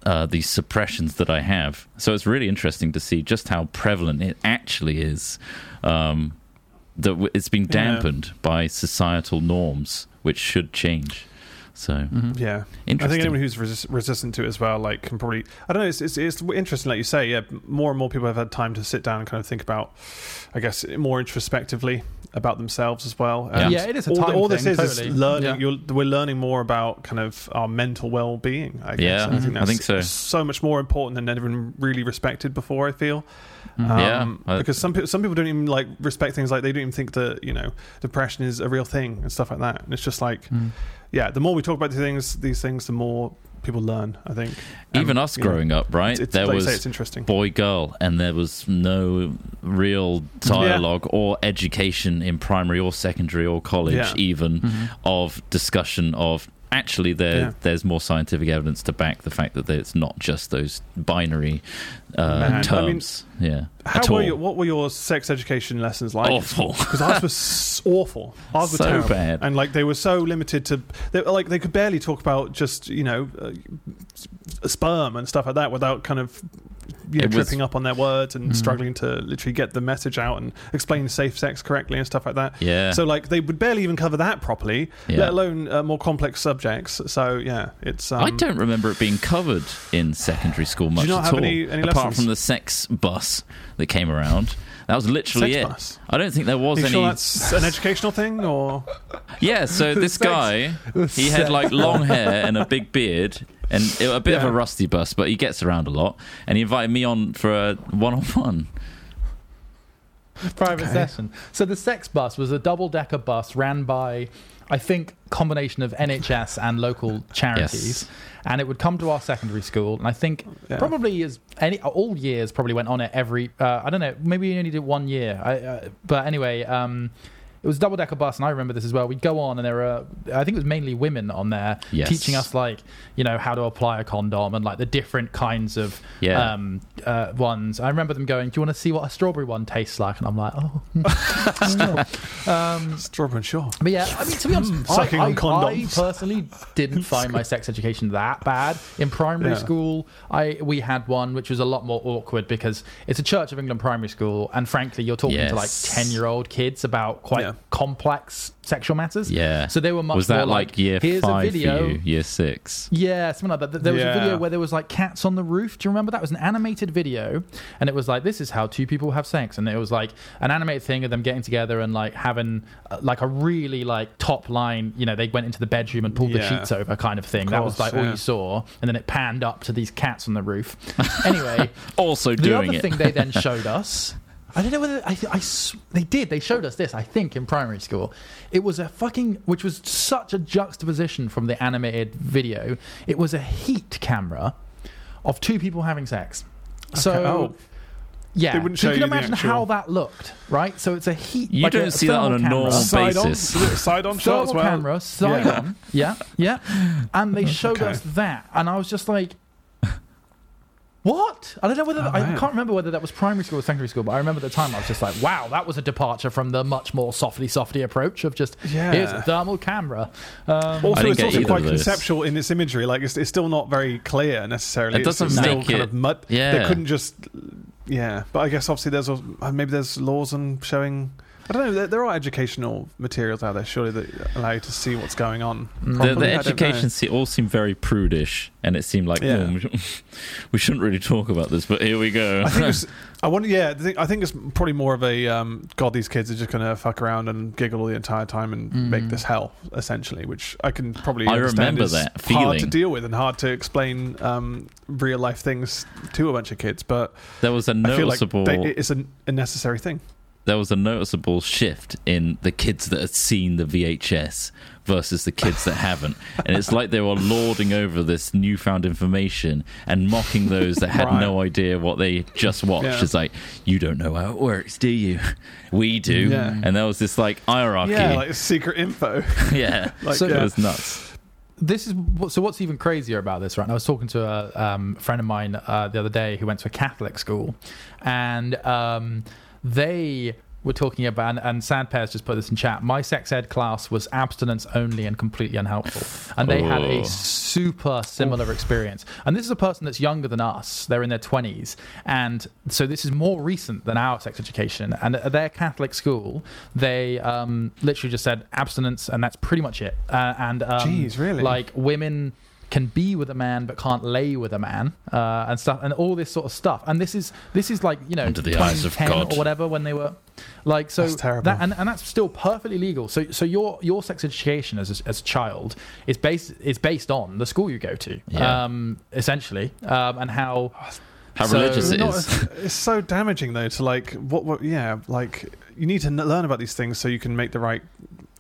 uh, these suppressions that I have. So it's really interesting to see just how prevalent it actually is. Um, that it's been Yeah. dampened by societal norms, which should change. So Mhm. Yeah, I think anyone who's resist- resistant to it as well, like, can probably. I don't know. It's, it's it's interesting, like you say. Yeah, more and more people have had time to sit down and kind of think about, I guess, more introspectively about themselves as well. Yeah. Yeah, it is a all, time all this thing, is totally. is learning. Yeah. You're, we're learning more about kind of our mental well-being. I guess. Yeah, I think. I think so. So much more important than everyone really respected before. I feel. Mhm. Yeah, Um, I- because some people some people don't even like respect things like they don't even think that you know depression is a real thing and stuff like that. And it's just like Mm. yeah, the more we talk about these things, these things, the more people learn. I think Even Um, us you know, growing up, right? it's, it's, there like was say, it's interesting. boy girl and there was no real dialogue or education in primary or secondary or college Yeah. even Mhm. of discussion of actually there Yeah. there's more scientific evidence to back the fact that it's not just those binary uh, Man, I mean, terms yeah How were your, what were your sex education lessons like? Awful. Because ours was awful. Ours were So terrible. bad. and like they were so limited to, they, like they could barely talk about just you know, uh, sperm and stuff like that without kind of you know, was- tripping up on their words and Mm. struggling to literally get the message out and explain safe sex correctly and stuff like that. yeah So like they would barely even cover that properly, Yeah. let alone uh, more complex subjects. So yeah, it's. Um, I don't remember it being covered in secondary school much you not at have all, any- any apart from the sex bus that came around. That was literally Sex it. bus. I don't think there was Are you any. sure that's an educational thing or? Yeah, so this Sex- guy, he had like long hair and a big beard and it, a bit of a rusty bus, but he gets around a lot. And he invited me on for a one-on-one. private Okay. session. So the sex bus was a double decker bus ran by, I think, combination of NHS and local charities, and it would come to our secondary school. And I think Yeah. probably as any all years probably went on it every. Uh, I don't know. Maybe we only did one year. I, uh, but anyway. Um, it was a double decker bus, and I remember this as well. We'd go on, and there were, I think it was mainly women on there Yes. teaching us, like, you know, how to apply a condom and like the different kinds of Yeah. um, uh, ones. I remember them going, "Do you want to see what a strawberry one tastes like?" And I'm like, "Oh." um, Strawberry sure. But yeah, I mean, to be honest, Mm, I, I, on I personally didn't find my sex education that bad. In primary Yeah. school, I we had one which was a lot more awkward because it's a Church of England primary school, and frankly, you're talking to like ten year old kids about quite Yeah. Complex sexual matters. Yeah. So they were much was that more like, year here's five a video. for you? Year six? Yeah, something like that. There was Yeah. a video where there was like cats on the roof. Do you remember that? It was an animated video, and it was like, "This is how two people have sex," and it was like an animated thing of them getting together and like having uh, like a really like top line. You know, they went into the bedroom and pulled the sheets over, kind of thing. that was course, like all you saw, and then it panned up to these cats on the roof. anyway, Also the doing other it. thing they then showed us. I don't know whether I, I s- they did. They showed us this. I think in primary school, it was a fucking, which was such a juxtaposition from the animated video. It was a heat camera of two people having sex. So oh. yeah, They wouldn't so show you can you imagine actual- how that looked, right? So it's a heat. You like don't a see that on thermal a normal camera. Side on, side on shot as well. camera, side Yeah. on, yeah, yeah, and they showed Okay. us that, and I was just like, "What?" I don't know whether Oh, I can't remember whether that was primary school or secondary school, but I remember at the time I was just like, "Wow, that was a departure from the much more softly, softy approach of just Yeah. here's a thermal camera." Um, Also, it's also quite conceptual in its imagery. Like it's, it's still not very clear necessarily. It doesn't it's still make kind it- of mud. yeah. they couldn't just. Yeah, but I guess obviously there's uh, maybe there's laws on showing. I don't know. There, there are educational materials out there, surely that allow you to see what's going on. The- the, the I don't know. education se- all seemed very prudish, and it seemed like Yeah. "Oh, we, shouldn't really talk about this, but here we go. I think it's, I wonder. Yeah, the thing, I think it's probably more of a um, God. These kids are just going to fuck around and giggle the entire time and Mm. make this hell, essentially. Which I can probably. I understand remember that hard to deal with and hard to explain um, real life things to a bunch of kids. But there was a I feel like they, it's a, a necessary thing. There was a noticeable shift in the kids that had seen the VHS versus the kids that haven't. And it's like they were lording over this newfound information and mocking those that had Right. no idea what they just watched. Yeah. It's like, you don't know how it works, do you? We do. Yeah. And there was this like hierarchy. Yeah, like secret info. Yeah. Like, So- it was nuts. this is so what's even crazier about this right and i was talking to a um, friend of mine uh, the other day who went to a catholic school and um, they were talking about, and, and Sandpears just put this in chat. My sex ed class was abstinence only and completely unhelpful, and they had Oh. a super similar experience. And this is a person that's younger than us; they're in their twenties, and so this is more recent than our sex education. And at their Catholic school, they um, literally just said abstinence, and that's pretty much it. Uh, and um, Jeez, really? Like women can be with a man but can't lay with a man uh, and stuff and all this sort of stuff and this is this is like you know Under the eyes of 2010 God. or whatever when they were like so That's terrible. that and, and that's still perfectly legal so so your your sex education as a, as a child is based is based on the school you go to Yeah. um essentially um and how How So- religious it Not- is. it's so damaging though to like what, what yeah like you need to learn about these things so you can make the right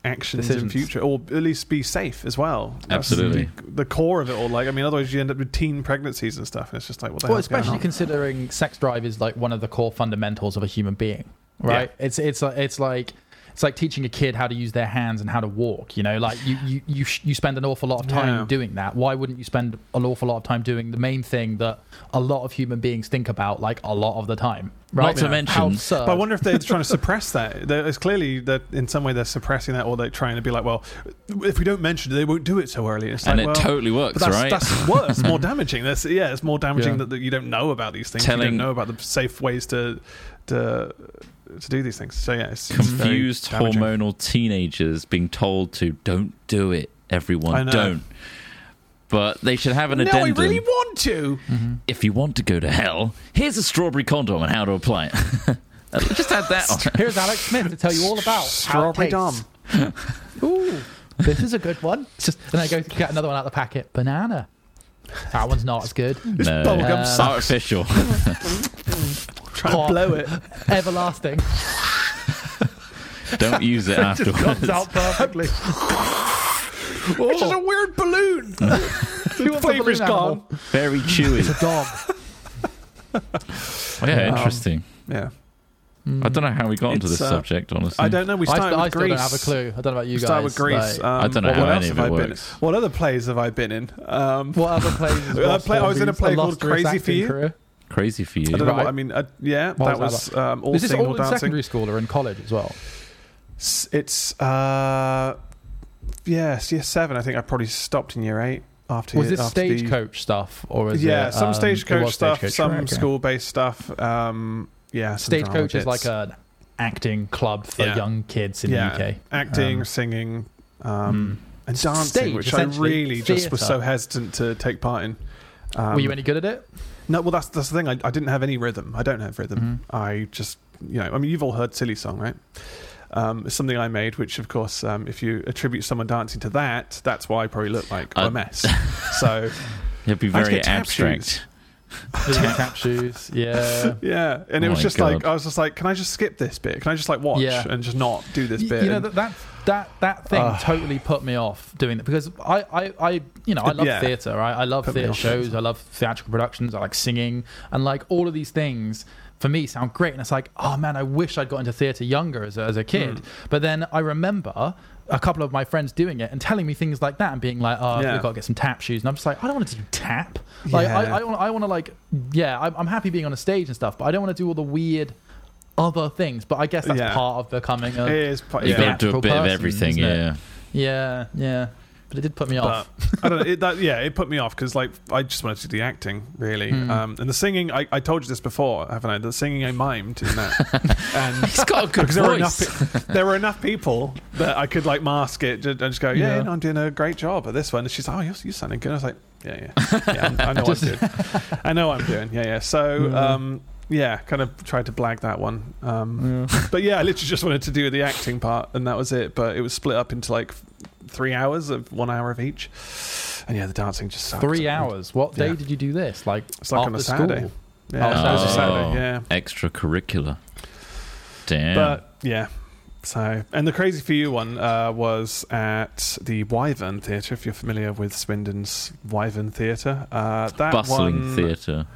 actions in Decisions. future or at least be safe as well That's Absolutely. the, the core of it all like i mean otherwise you end up with teen pregnancies and stuff and it's just like what the well hell's going especially on? considering sex drive is like one of the core fundamentals of a human being right it's it's like it's like it's like teaching a kid how to use their hands and how to walk you know like you you you, you spend an awful lot of time Yeah. doing that why wouldn't you spend an awful lot of time doing the main thing that a lot of human beings think about like a lot of the time right Not to How mention- But I wonder if they're trying to suppress that. There- It's clearly that in some way they're suppressing that, or they're trying to be like, well, if we don't mention it, they won't do it so early. It's and like, it well, totally but works, that's, right? that's worse, more damaging. That's yeah, it's more damaging Yeah. that, that you don't know about these things. you don't know about the safe ways to to to do these things. So yeah, it's, it's Confused damaging. hormonal teenagers being told to don't do it. I Everyone know. don't. But they should have an No, I really want to. if you want to go to hell, here's a strawberry condom and how to apply it. Uh, just add that on. here's alex smith to tell you all about Strawberry how it tastes. Ooh, this is a good one. Just, and I go get another one out of the packet. Banana. That one's not as good. No, bubblegum it's uh, sucks. artificial. Trying Hot. to blow it. Everlasting. Don't use it Just afterwards. comes out perfectly. It's just a weird balloon. Who wants a Flavor is gone. Very chewy. It's a dog. Oh, yeah, interesting. Yeah, I don't know how we got into It's, this uh, subject, honestly. I don't know. We I, started I with still Grease. don't have a clue. I don't know about you We guys. started with Grease. like- Um, I don't know what how else any of have it I been in? works. What other plays have I been in? Um, what other plays? has Uh, Ross play- I was in a Hornby's play called illustrious Crazy for acting You. career? Crazy for you. I don't know. What, I mean, uh, yeah, What that was was that um, all Is this singing all or in dancing. secondary school or in college as well? It's uh, yes, year seven. I think I probably stopped in year eight after. Was this after the- stagecoach stuff or was yeah, it, some um, it stagecoach was stuff, Stagecoach, some right, okay. school-based stuff. Um, yeah, some drama Stagecoach is like bits. an acting club for Yeah. young kids in yeah, the UK. acting, Um, singing, um, Mm. and dancing, Stage, which I essentially, really just was so hesitant to take part in. Um, Were you any good at it? No, well, that's that's the thing. I, I didn't have any rhythm. I don't have rhythm. Mhm. I just, you know, I mean, you've all heard "Silly Song," right? Um, it's something I made, which, of course, um, if you attribute someone dancing to that, that's why I probably look like Uh, a mess. so, It'd be I very get tap abstract. Tap, tap shoes. Yeah. yeah, and it Oh was my just like I was just like, can I just skip this bit? Can I just like watch Yeah. and just not do this Y- bit? You know And- that that that, that thing Ugh. totally put me off doing that because I, I, I you know I love Yeah. theatre right I love Put theatre shows. I love theatrical productions I like singing and like all of these things for me sound great and it's like oh man I wish I'd got into theatre younger as a, as a kid Mm. but then I remember a couple of my friends doing it and telling me things like that and being like oh Yeah. we've got to get some tap shoes and I'm just like I don't want to do tap like Yeah. I, I want I want to like yeah I'm, I'm happy being on a stage and stuff but I don't want to do all the weird other things but I guess that's Yeah. part of becoming a it is, part- You've got to do a Theatrical bit of everything, yeah. yeah, yeah. But it did put me But off. I don't know. It, that, yeah, it put me off because like I just wanted to do the acting really, Mm. um, and the singing. I, I told you this before, haven't I? The singing I mimed in that, and He's got a good because there were voice. enough, there were enough people that I could like mask it and just go, yeah, Yeah. no, I'm doing a great job at this one. And she's like, oh, you're, you're sounding good. I was like, yeah, yeah, yeah I'm- know what I'm doing. I know what I'm doing. Yeah, yeah. So. Yeah. Um, yeah, kind of tried to blag that one. Um, But yeah, I literally just wanted to do the acting part, and that was it. But it was split up into like three hours of one hour of each. And yeah, the dancing just sucked. Three hours. What day Yeah. did you do this? Like It's like on a Saturday. school? Yeah, Oh, it was a Saturday. Saturday. Yeah, Extracurricular. Damn. but yeah. So, and the crazy for you one uh, was at the Wyvern Theatre. If you're familiar with Swindon's Wyvern Theatre, uh, that Bustling one, theatre.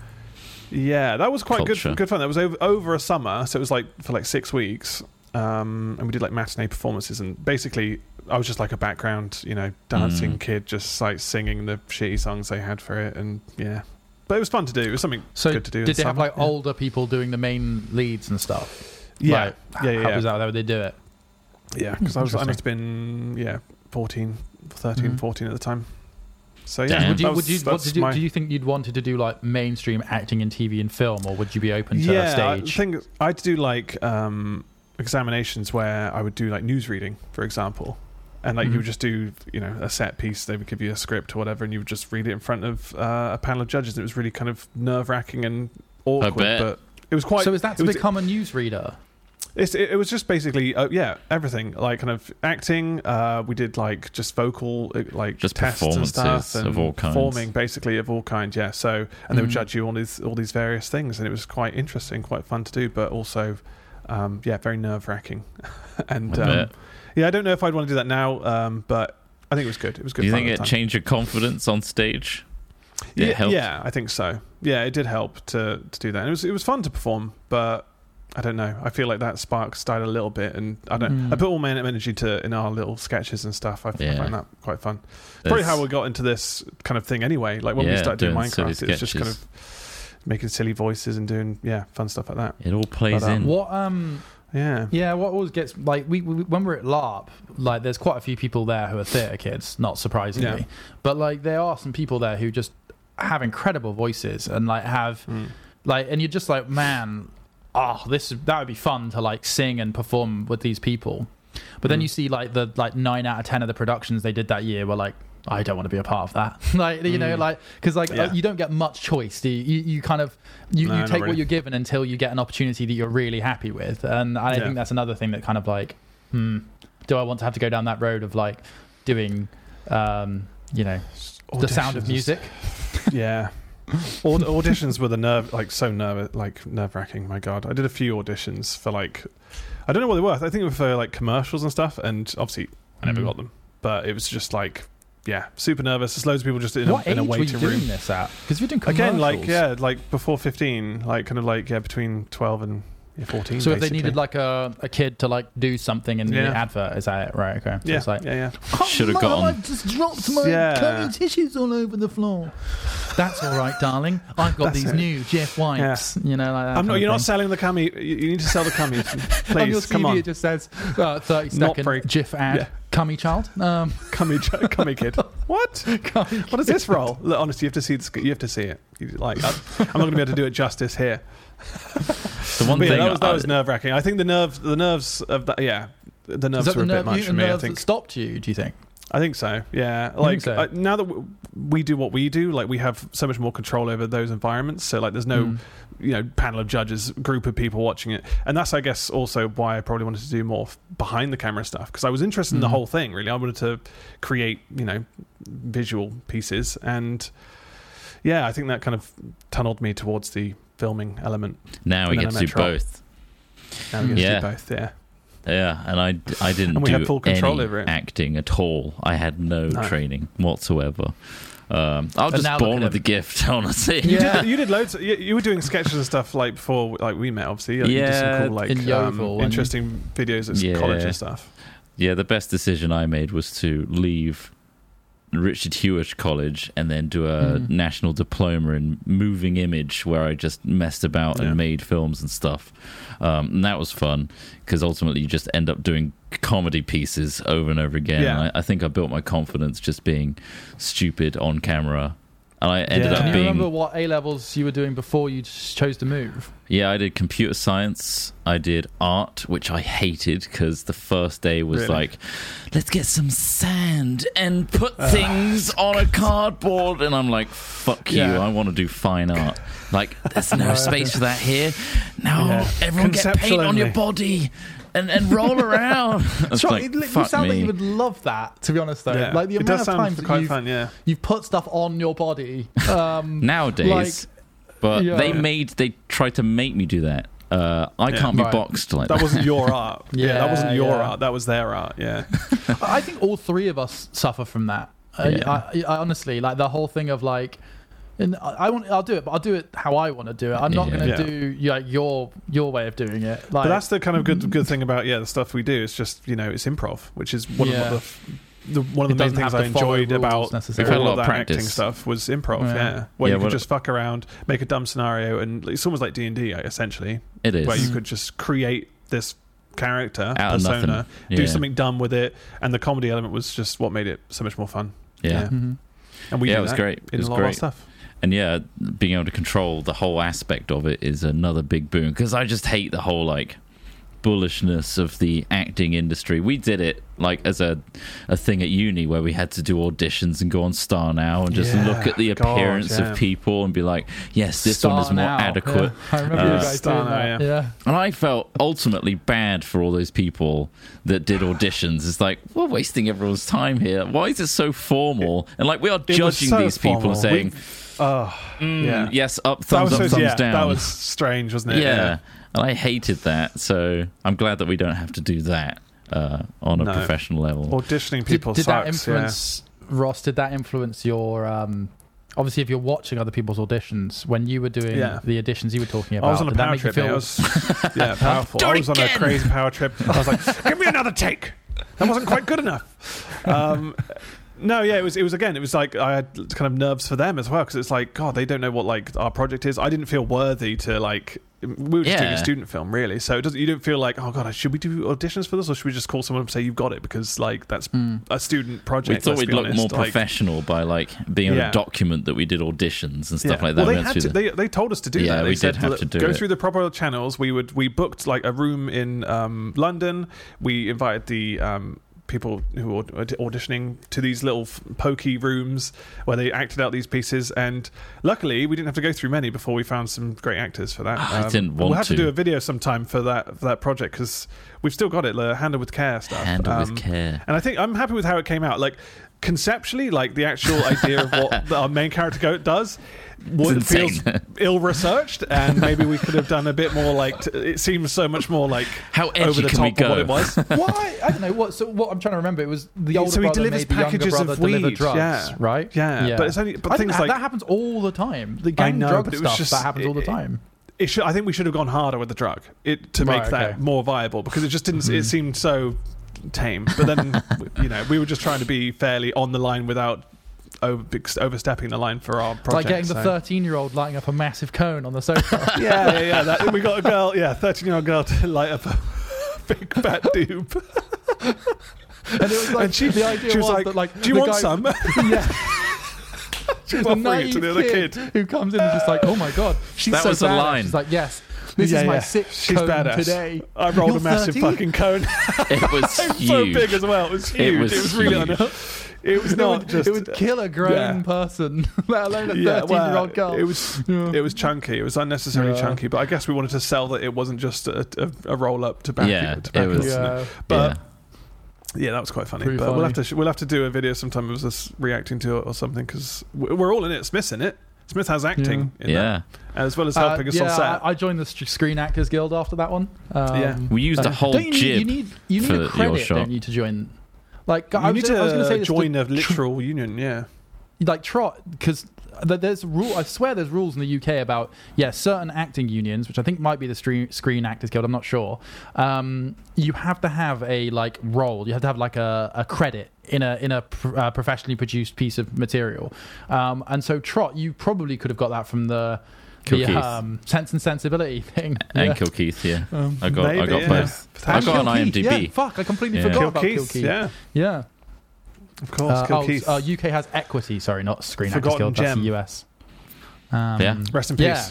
Yeah, that was quite Culture. good. Good fun. That was over, over a summer, so it was like for like six weeks, um, and we did like matinee performances. And basically, I was just like a background, you know, dancing Mm. kid, just like singing the shitty songs they had for it, and yeah. But it was fun to do. It was something So good to do. in did they have like Yeah. older people doing the main leads and stuff? Yeah, Like, yeah, yeah, How yeah. was that? How would they do it? Yeah, because I was I must have been yeah 14, 13, Mhm. 14 at the time. So yeah, Damn. Would you, that would you, what did you, my- do you think you'd wanted to do like mainstream acting in TV and film, or would you be open to yeah, a stage? I think I'd do like um, examinations where I would do like news reading, for example, and like Mhm. you would just do you know a set piece. They would give you a script or whatever, and you would just read it in front of uh, a panel of judges. It was really kind of nerve wracking and awkward, but it was quite. so is that to it become a newsreader? It's, it, it was just basically, uh, yeah, everything like kind of acting. Uh, we did like just vocal, uh, like Just tests and stuff, and of all kinds. performing basically of all kinds. Yeah. So and they would Mhm. judge you on these all these various things, and it was quite interesting, quite fun to do, but also, um, yeah, very nerve wracking. and um, yeah, I don't know if I'd want to do that now, um, but I think it was good. It was good. Do you think it changed your confidence on stage? Yeah, yeah, I think so. Yeah, it did help to to do that. And it was it was fun to perform, but I don't know. I feel like that spark died a little bit, and I don't. Mm. I put all my energy to in our little sketches and stuff. I, I find that quite fun. Probably There's- how we got into this kind of thing anyway. Like when we started doing doing Minecraft, it's just kind of making silly voices and doing yeah fun stuff like that. It all plays But, um, in. What um Yeah, yeah, what always gets like we, we when we're at LARP, like there's quite a few people there who are theatre kids, not surprisingly, Yeah. but like there are some people there who just have incredible voices and like have Mm. like and you're just like man oh this that would be fun to like sing and perform with these people but then Mm. you see like the like 9 out of 10 of the productions they did that year were like I don't want to be a part of that. like you know, Mm. like because like Yeah. uh, you don't get much choice. Do you? You, you kind of you, No, you take what you're given until you get an opportunity that you're really happy with, and I Yeah. think that's another thing that kind of like, hmm, do I want to have to go down that road of like doing, um, you know, the sound of music? yeah. Aud- auditions were the nerve, like so nerve, like nerve wracking. My God, I did a few auditions for like, I don't know what they were. I think they were for like commercials and stuff, and obviously I never Mm. got them. But it was just like, yeah, super nervous. There's loads of people just in what a, in a waiting doing room. this at? Because you're doing commercials. Again, like yeah, like before 15, like kind of like yeah, between 12 and yeah, 14. So if they basically. needed like a, a kid to like do something in the advert, is that it? Right. Okay. So yeah, it's like, yeah, yeah. Should've got on- I've just dropped my Yeah. cummy tissues all over the floor. That's all right, darling. I've got That's these it. new Jeff wipes. You know, like that. I'm kind not. of You're not thing. selling the cummy. You, you need to sell the cummy, on your please. CV, Come on, it just says uh, 30 Not second very- GIF ad. Yeah. Cummy child. Um, cummy, ch- cummy kid. What? cummy What is this role? Look, honestly, you have to see. The, you have to see it. You, like, I'm I'm not going to be able to do it justice here. The one But yeah, thing that was, that was nerve wracking. I think the nerves, the nerves of that. Yeah, the nerves that were the a nerve, bit much you- for me. I think. stopped you? Do you think? I think so. Yeah, like so? uh, now that w- we do what we do, like we have so much more control over those environments. So like, there's no Mm. you know panel of judges, group of people watching it, and that's I guess also why I probably wanted to do more f- behind the camera stuff because I was interested in the Mhm. whole thing. Really, I wanted to create you know visual pieces, and yeah, I think that kind of tunneled me towards the filming element. now we and get to do met both. Now we get Yeah. to do both. Yeah, Yeah, and I, I didn't And we do had full control any over it. acting at all. I had no, No. training whatsoever. Um, I was just born with the gift, honestly. You, Yeah. did, you did loads. You, you were doing sketches and stuff like before, like we met. Obviously, Like, you did some cool, like in um, Yeovil, and- interesting videos at Yeah. college and stuff. Yeah, the best decision I made was to leave Richard Huish College and then do a Mhm. national diploma in moving image where I just messed about Yeah. and made films and stuff. Um, and that was fun because ultimately you just end up doing comedy pieces over and over again. Yeah. I, I think I built my confidence just being stupid on camera. And I ended Yeah. up Can you remember what A levels you were doing before you chose to move? Yeah, I did computer science. I did art, which I hated because the first day was Really? like, let's get some sand and put things on a cardboard. And I'm like, fuck you. I want to do fine art. Like, there's no space for that here. No, Yeah. everyone get paint Conceptual on your body and, and roll around. It's Sure, like, it, you fuck sound like me. you would love that. To be honest, though, Yeah, like the it amount does of sound times that quite you've, fun. Yeah, you've put stuff on your body. Um, Nowadays, but yeah. they made, they tried to make me do that. Uh, I Yeah. can't be Right. boxed like that That wasn't your art. yeah, Yeah, that wasn't your yeah. art. That was their art. Yeah, I think all three of us suffer from that. I- Yeah. I, I, honestly like the whole thing of like, and I, I want, I'll do it, but I'll do it how I want to do it. I'm not Yeah. going to Yeah. do like your your way of doing it. Like, but that's the kind of good good thing about yeah the stuff we do. It's just you know it's improv, which is one Yeah. of the, the one of It the main doesn't things have I to follow enjoyed rules about necessarily. We've had a all lot of of that acting practice. stuff was improv. Yeah. Yeah, where Yeah, you could what- just fuck around, make a dumb scenario, and it's almost like D and D essentially, It is. where you Mm. could just create this character Out of persona, nothing. do Yeah. something dumb with it, and the comedy element was just what made it so much more fun. Yeah. Mhm. and we Yeah, do it was that great. in It was a lot of our great. stuff. And yeah, being able to control the whole aspect of it is another big boon because I just hate the whole like bullishness of the acting industry. We did it like as a a thing at uni where we had to do auditions and go on Star Now and just Yeah, look at the God, appearance yeah. of people and be like, yes, this one is more Now. adequate. Yeah, I remember Uh, you guys Star doing Now, that. yeah. Yeah. And I felt ultimately bad for all those people that did auditions. It's like we're wasting everyone's time here. Why is it so formal? And like we are It judging so these people, formal. saying, We- Oh, "Mm, yeah. "Yes, up, that thumbs was up, so, thumbs yeah, down." that was strange, wasn't it? yeah. and I hated that. So I'm glad that we don't have to do that uh, on a No. professional level. auditioning Did, people did that sucks. yeah. influence Ross? Did that influence your? Um, obviously, if you're watching other people's auditions, when you were doing Yeah. the auditions you were talking about, I was on a power trip. feel? Was, yeah, powerful. I it was on a crazy power trip. I was like, "Give me another take." That wasn't quite good enough. Um, no, yeah, it was. It was again. It was like I had kind of nerves for them as well because it's like, God, they don't know what like our project is. I didn't feel worthy to like. We were just doing a student film, really. So it doesn't. You don't feel like, oh God, should we do auditions for this, or should we just call someone and say you've got it because like that's Mm. a student project. we thought let's we'd be look honest. more Like, professional by like being able Yeah. to document that we did auditions and stuff Yeah. like that. Well, they went had through to. the- They, they told us to do Yeah, that. They we said, did have "Look, to do go it." through the proper channels. We would we booked like a room in um, London. We invited the um, people who were auditioning to these little pokey rooms where they acted out these pieces. And luckily, we didn't have to go through many before we found some great actors for that. Um, I didn't want We'll have to. to. do a video sometime for that for that project because we've still got it. The handle with care stuff. handle Um, with care. and I think I'm happy with how it came out. Like conceptually, like the actual idea of what our main character goat does. What It's feels ill researched, and maybe we could have done a bit more. Like t- it seems so much more like How edgy over the can top we of what it was. Why? I don't know. What? So what? I'm trying to remember. It was the older So he brother delivers made the younger packages of brother deliver weed, drugs, yeah. right? Yeah, but it's only- but I things like- that happens all the time. The I gang know, drug but it was stuff just- that happens all the it- time. It should, I think we should have gone harder with the drug it to make Right, that more viable because it just didn't. Mm-hmm. It seemed so tame. But then you know we were just trying to be fairly on the line without over, overstepping the line for our project. It's like getting the 13 year old lighting up a massive cone on the sofa. yeah, yeah, yeah. That, we got a girl, yeah, thirteen-year-old girl to light up a big fat dupe, and it was like and she, the idea she was, was, like, that like "Do you want guy- some?" yeah. she was the offering it naive to the other kid, kid. who comes in and just like, oh my god, she's That so was a badass. line. She's like, yes, this Yeah, is my yeah. sixth She's cone badass. today. I rolled You're a massive 13? fucking cone. It was so huge. big as well. It was huge. It was was, really. huge. Un- it was It not would, just. it would kill a grown yeah. person, let alone a 13 yeah, year well, old girl. It was. Yeah. It was chunky. It was unnecessarily Yeah. chunky. But I guess we wanted to sell that it wasn't just a, a, a roll up tobacco. Yeah, tobacco it was- listener. yeah. But yeah. Yeah, that was quite funny. Pretty but we'll have to we'll have to do a video sometime of us reacting to it or something because we're all in it. Smith's in it. Smith has acting, in yeah. that, as well as Uh, helping us yeah, on set. I, I joined the Screen Actors Guild after that one. Um, Yeah. We used a uh, whole don't you need, You need, you need for a credit, don't you, to join? Like, you I was, need I was going to say to this, join the a literal union. Yeah, like Trott because there's a rule. I swear there's rules in the UK about yeah certain acting unions, which I think might be the Screen, Screen Actors Guild. I'm not sure. Um, you have to have a like role. You have to have like a, a credit in a in a pr- uh, professionally produced piece of material. Um, and so Trott, you probably could have got that from the. Kill The Keith. um, sense and sensibility thing. and Yeah. Kill Keith. Yeah, Um, I got I got yeah. both. I and got on Kill Keith, IMDb. Yeah, fuck, I completely Yeah. forgot Kill about Keith. Kill Keith. Yeah, Yeah. of course. Uh, Kill oh, Keith. uh, UK has equity. Sorry, not Screen Actors Forgotten Guild. That's gem. the US. Um, Yeah. Rest in peace. Yeah.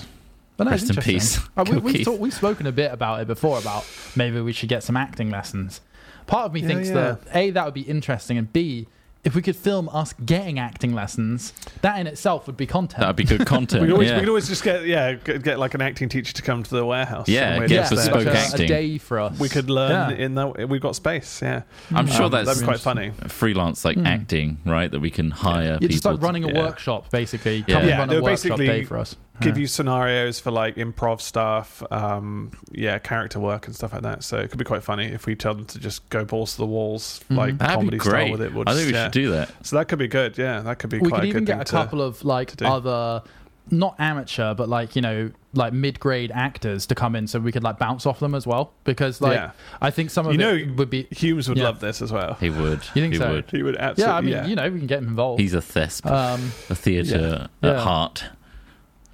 But no, it's Rest in peace. Uh, we, Kill we've, Keith. talk, we've spoken a bit about it before about maybe we should get some acting lessons. Part of me Yeah, thinks yeah. that A, that would be interesting, and B, if we could film us getting acting lessons, that in itself would be content. That'd be good content. We could always, yeah. we could always just get yeah get, get like an acting teacher to come to the warehouse. Yeah, we're get just yeah, bespoke like acting. a day for us. We could learn Yeah. in that. We've got space. Yeah, I'm sure Um, that's that'd be quite funny. freelance like Hmm. acting, right? That we can hire You're people. just like to- running a yeah. workshop, basically. Yeah. Come Yeah, and run they'll a workshop basically day for us. Give you scenarios for like improv stuff, um, yeah, character work and stuff like that. So it could be quite funny if we tell them to just go balls to the walls, Mhm. like That'd comedy be style with it. We'll I think we yeah. should do that. So that could be good. Yeah, that could be we quite could a even good get thing a to- couple of like other not amateur but like you know like mid-grade actors to come in so we could like bounce off them as well because like Yeah. i think some of You know- it would be Humes would Yeah. love this as well. He would. You think he so? would. He would absolutely. yeah i mean you know we can get him involved He's a thesp, um a theatre Yeah. at Yeah. heart.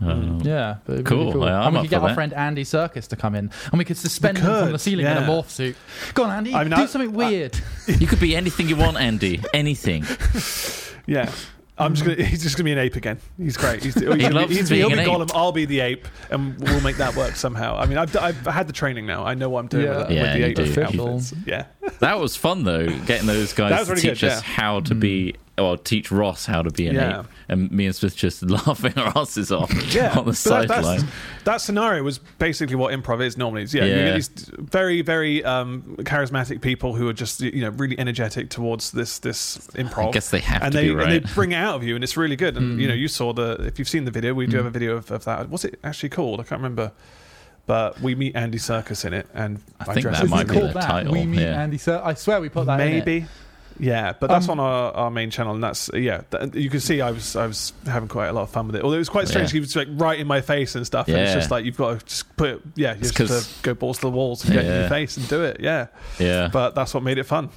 Um, Yeah, but it'd Cool. Yeah, I'm and we up could get for our that. friend Andy Serkis to come in, and we could suspend We him from the ceiling in a morph suit. Go on, Andy, I mean, do I- something weird. You could be anything you want, Andy. Anything. Yeah. I'm just gonna. He's just gonna be an ape again. He's great. He's, he's gonna loves he's, being he'll be an ape. Gollum. I'll be the ape, and we'll make that work somehow. I mean, I've, I've had the training now. I know what I'm doing Yeah. with, it, Yeah, with the ape do. Official. outfits. Yeah, That was fun though, getting those guys That was to really teach good, us yeah. how to be, or teach Ross how to be an Yeah. ape, and me and Smith just laughing our asses off yeah. on the But that, sideline. that scenario was basically what improv is normally. It's, yeah, you get these very, very um, charismatic people who are just you know really energetic towards this this improv. I guess they have and to they be right. and they bring it out of you, and it's really good. And you know, you saw the if you've seen the video, we do Mm. have a video of, of that. What's it actually called? I can't remember. But we meet Andy Serkis in it, and I think dress that as might him. be the title, We meet yeah. Andy Serkis. I swear we put that in maybe. Yeah, but that's Um, on our, our main channel, and that's yeah. Th- you can see I was I was having quite a lot of fun with it. Although it was quite strange, Yeah. he was like right in my face and stuff. And it's just like you've got to just put it, yeah, you It's just to go balls to the walls and get in your face and do it. Yeah, yeah, but that's what made it fun.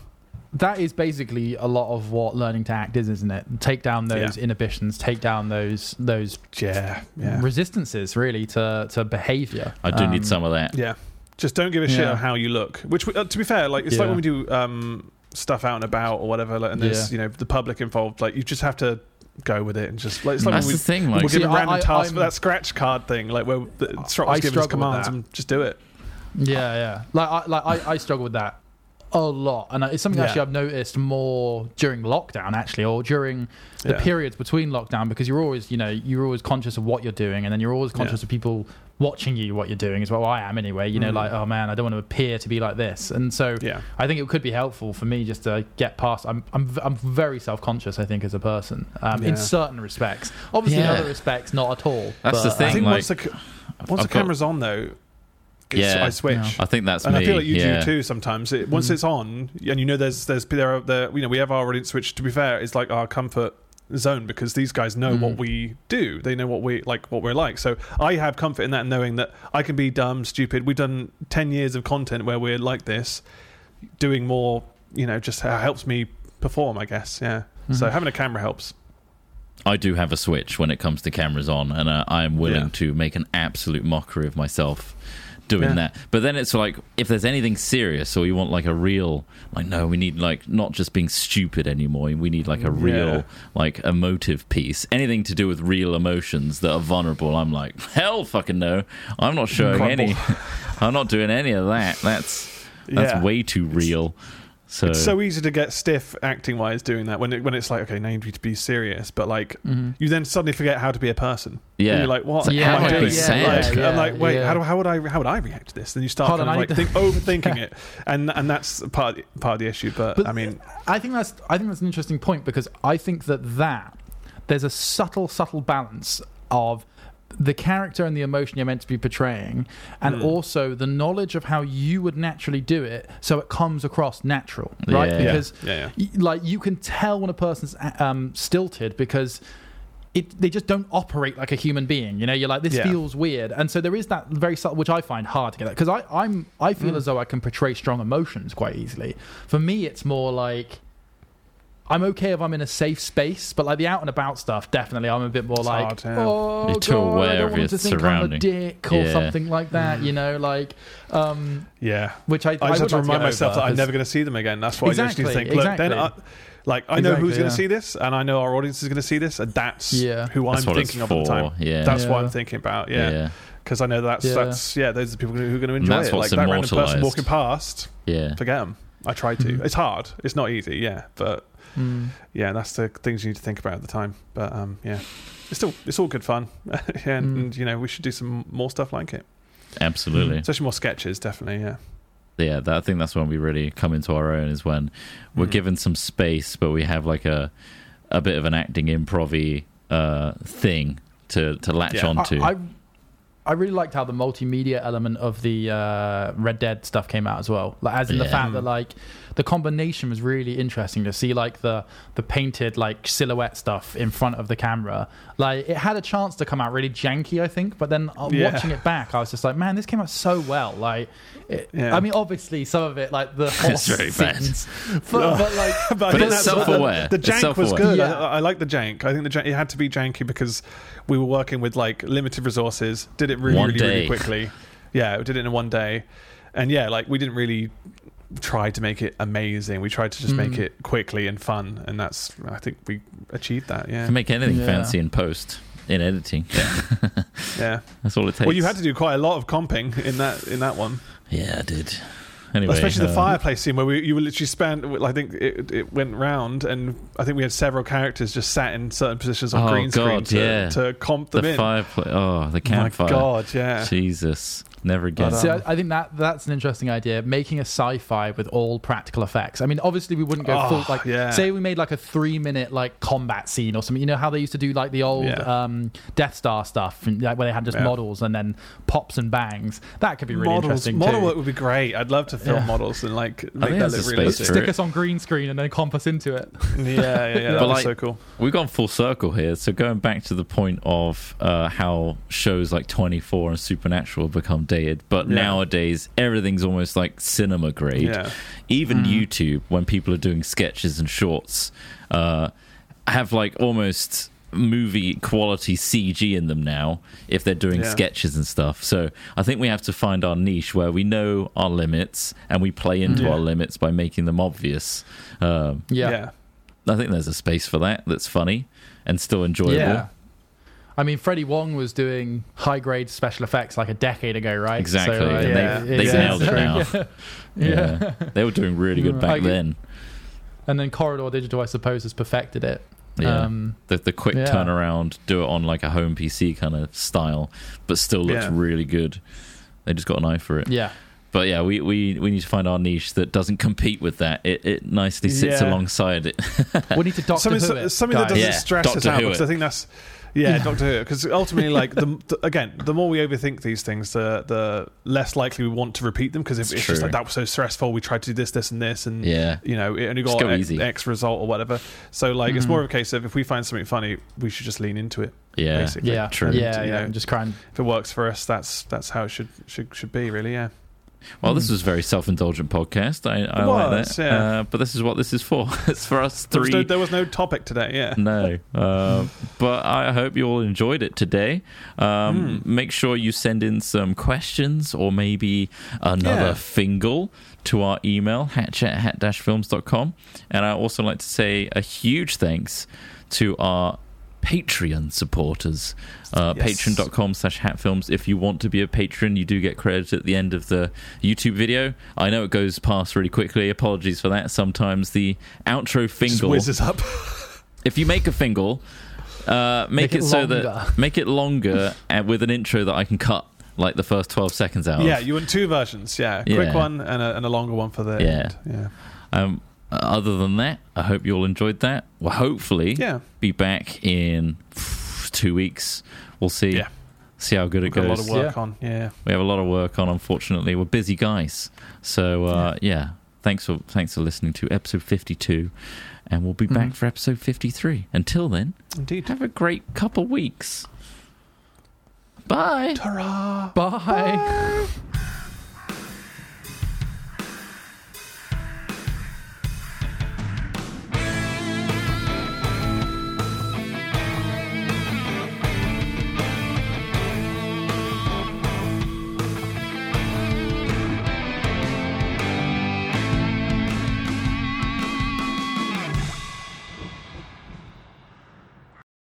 That is basically a lot of what learning to act is, isn't it? Take down those Yeah. inhibitions, take down those those Yeah, yeah, resistances, really, to to behaviour. I do Um, need some of that. yeah. Just don't give a shit on how you look. Which, uh, to be fair, like it's like when we do um, stuff out and about or whatever, like, and there's Yeah. you know the public involved. Like you just have to go with it and just like it's like That's when the we. thing. We'll Like, give See, a random I- task for that scratch card thing, like where the Strop I was giving us struggle with commands that. and just do it. Yeah, yeah. Like I like I, I struggle with that a lot, and it's something Yeah. actually I've noticed more during lockdown, actually, or during the Yeah. periods between lockdown, because you're always, you know, you're always conscious of what you're doing, and then you're always conscious Yeah. of people watching you what you're doing as well. I am anyway. You know, Mm. like oh man, I don't want to appear to be like this, and so Yeah. I think it could be helpful for me just to get past. I'm I'm v- I'm very self conscious. I think as a person, um, Yeah. in certain respects. Obviously, in other respects, not at all. That's the thing, I think like, once the, once I've the got- camera's on though, it's, Yeah. I switch. Yeah. I think that's and me. I feel like you yeah. do too sometimes. It, once Mm. it's on, and you know there's there's there are there you know we have our audience, which to be fair is like our comfort zone because these guys know Mm. what we do. They know what we like, what we're like. So I have comfort in that, knowing that I can be dumb, stupid. We've done ten years of content where we're like this, doing more. You know, just helps me perform. I guess. Yeah. So Mhm. having a camera helps. I do have a switch when it comes to cameras on, and uh, I am willing Yeah. to make an absolute mockery of myself doing Yeah. that. But then it's like, if there's anything serious, or you want like a real, like, no, we need like not just being stupid anymore. We need like a real, Yeah. like, emotive piece. Anything to do with real emotions that are vulnerable. I'm like, hell, fucking no. I'm not showing Crumble. any. I'm not doing any of that. That's that's Yeah. way too real. So, It's so easy to get stiff acting wise doing that when it, when it's like okay now you need to be serious but like Mhm. you then suddenly forget how to be a person Yeah. and you're like what So Yeah, am I how do I doing be sad? Like, yeah, I'm like wait yeah. how, do, how would I how would I react to this then you start Hold kind on, of like think, overthinking it and and that's part of, part of the issue but, But I mean I think that's I think that's an interesting point because I think that that there's a subtle subtle balance of the character and the emotion you're meant to be portraying and Mm. also the knowledge of how you would naturally do it so it comes across natural right Yeah. because yeah yeah like you can tell when a person's um, stilted because it, they just don't operate like a human being. You know, you're like, this feels weird, and so there is that very subtle, which I find hard to get because I I'm I feel Mm. as though I can portray strong emotions quite easily. For me, it's more like. I'm okay if I'm in a safe space, but like the out and about stuff, definitely I'm a bit more It's like, hard, yeah. oh, You're too God, aware I don't of want your to think I'm a surrounding. dick or Yeah. something like that. You know, like, um, yeah which I, I I just have to like remind get myself over, that I'm 'cause- never going to see them again that's why I Exactly, usually think look then I, exactly. like I know who's Exactly, going yeah. to see this and I know our audience is going to see this and that's Yeah. who that's I'm what it's thinking of for. all the time Yeah. that's what Yeah. I'm thinking about yeah. yeah because I know that's Yeah. that's yeah those are the people who are going to enjoy that's it like what's that random person immortalised. walking past Yeah. forget them. I try to. It's hard. It's not easy. Yeah, but Mm. yeah, that's the things you need to think about at the time. But um, yeah, it's still it's all good fun. yeah, and, Mm. and, you know we should do some more stuff like it, Absolutely. especially more sketches. Definitely. Yeah. yeah, that, I think that's when we really come into our own is when we're Mhm. given some space, but we have like a a bit of an acting improv uh, thing to to latch Yeah. onto. I, I, I really liked how the multimedia element of the uh, Red Dead stuff came out as well. Like, as in the fact that like the combination was really interesting to see like the the painted like silhouette stuff in front of the camera. Like it had a chance to come out really janky, I think, but then uh, Yeah. watching it back, I was just like, man, this came out so well. Like, it, Yeah. I mean, obviously some of it like the horse very bad. but, but like. but, But it's that's self-aware. The, the jank was self-aware. good. Yeah. I, I like the jank. I think the jank, it had to be janky because we were working with like limited resources. Did it really, One really, day. really quickly. Yeah, we did it in one day, and yeah, like we didn't really try to make it amazing. We tried to just make Mm. it quickly and fun, and that's I think we achieved that. Yeah, Can make anything Yeah. fancy in post in editing. yeah. That's all it takes. Well, you had to do quite a lot of comping in that in that one. Yeah, I did. Anyway, Especially the uh, fireplace scene where we, you were literally spent. I think it, it went round, and I think we had several characters just sat in certain positions on Oh, green screen to, yeah. to comp them The in. fireplace. Oh, the campfire. My campfire. God, yeah. Jesus, never again. But, See, um, I, I think that that's an interesting idea. Making a sci-fi with all practical effects. I mean, obviously we wouldn't go Oh, full like. yeah. Say we made like a three-minute like combat scene or something. You know how they used to do like the old Yeah. um, Death Star stuff, and, like, where they had just Yeah. models and then pops and bangs. That could be really models, interesting model too. work would be great. I'd love to film Yeah. models and like think make that there's look a space realistic. for Stick it. us on green screen and then comp us into it. Yeah, yeah, yeah. That'd But be like- so cool. We've gone full circle here. So going back to the point of uh, how shows like 24 and Supernatural have become dated, but Yeah. nowadays everything's almost like cinema grade. Yeah, Even Mm. YouTube, when people are doing sketches and shorts, uh, have like almost movie quality CG in them now if they're doing Yeah. sketches and stuff. So I think we have to find our niche where we know our limits and we play into Yeah. our limits by making them obvious. Um, Yeah. yeah. I think there's a space for that that's funny and still enjoyable. Yeah. I mean, Freddie Wong was doing high grade special effects like a decade ago, right? Exactly. So, uh, and yeah. they, they've Yeah. nailed it now. Yeah. Yeah. They were doing really good back Like- then. And then Corridor Digital, I suppose, has perfected it. Yeah. Um, the, the quick yeah. turnaround, do it on like a home PC kind of style, but still looks Yeah. really good. They just got an eye for it. yeah. But yeah, we, we, we need to find our niche that doesn't compete with that. It, it nicely sits Yeah. alongside it. We need to Doctor something Who it, something that doesn't Yeah, stress us Doctor out because. I think that's yeah, Doctor Who. Because ultimately, like the, the again, the more we overthink these things, the the less likely we want to repeat them because if It's it's, just like that was so stressful, we tried to do this, this, and this, and yeah. you know, it only got go X. X result or whatever. So like, it's Mhm. more of a case of if we find something funny, we should just lean into it. Yeah. basically. Yeah, True. yeah, You yeah. know, and just cry and If it works for us, that's that's how it should should should be. Really, yeah. Well, this was a very self indulgent podcast. I, I It like that. yeah. Uh, but this is what this is for. it's for us There was, three no, there was no topic today. Yeah. No, uh, but I hope you all enjoyed it today. Um, Mm. Make sure you send in some questions or maybe another Yeah. fingle to our email, hatch at hat-films.com. And I also like to say a huge thanks to our Patreon supporters. Uh, Yes. Patreon.com slash hatfilms. If you want to be a patron, you do get credit at the end of the YouTube video. I know it goes past really quickly. Apologies for that. Sometimes the outro fingle whizzes up. if you make a fingle, uh, make, Make it, it so that make it longer and with an intro that I can cut like the first twelve seconds out. yeah, of. you want two versions. Yeah, Yeah. quick one and a, and a longer one for the Yeah. end. Yeah. Um, other than that, I hope you all enjoyed that. We'll hopefully Yeah. be back in two weeks. We'll see. Yeah. See how good it goes. We've got a lot of work Yeah. on. Yeah. We have a lot of work on. Unfortunately, we're busy guys. So uh, yeah. thanks for thanks for listening to episode fifty two, and we'll be back Mhm. for episode fifty three. Until then, Indeed. have a great couple weeks. Bye. Ta-ra. Bye.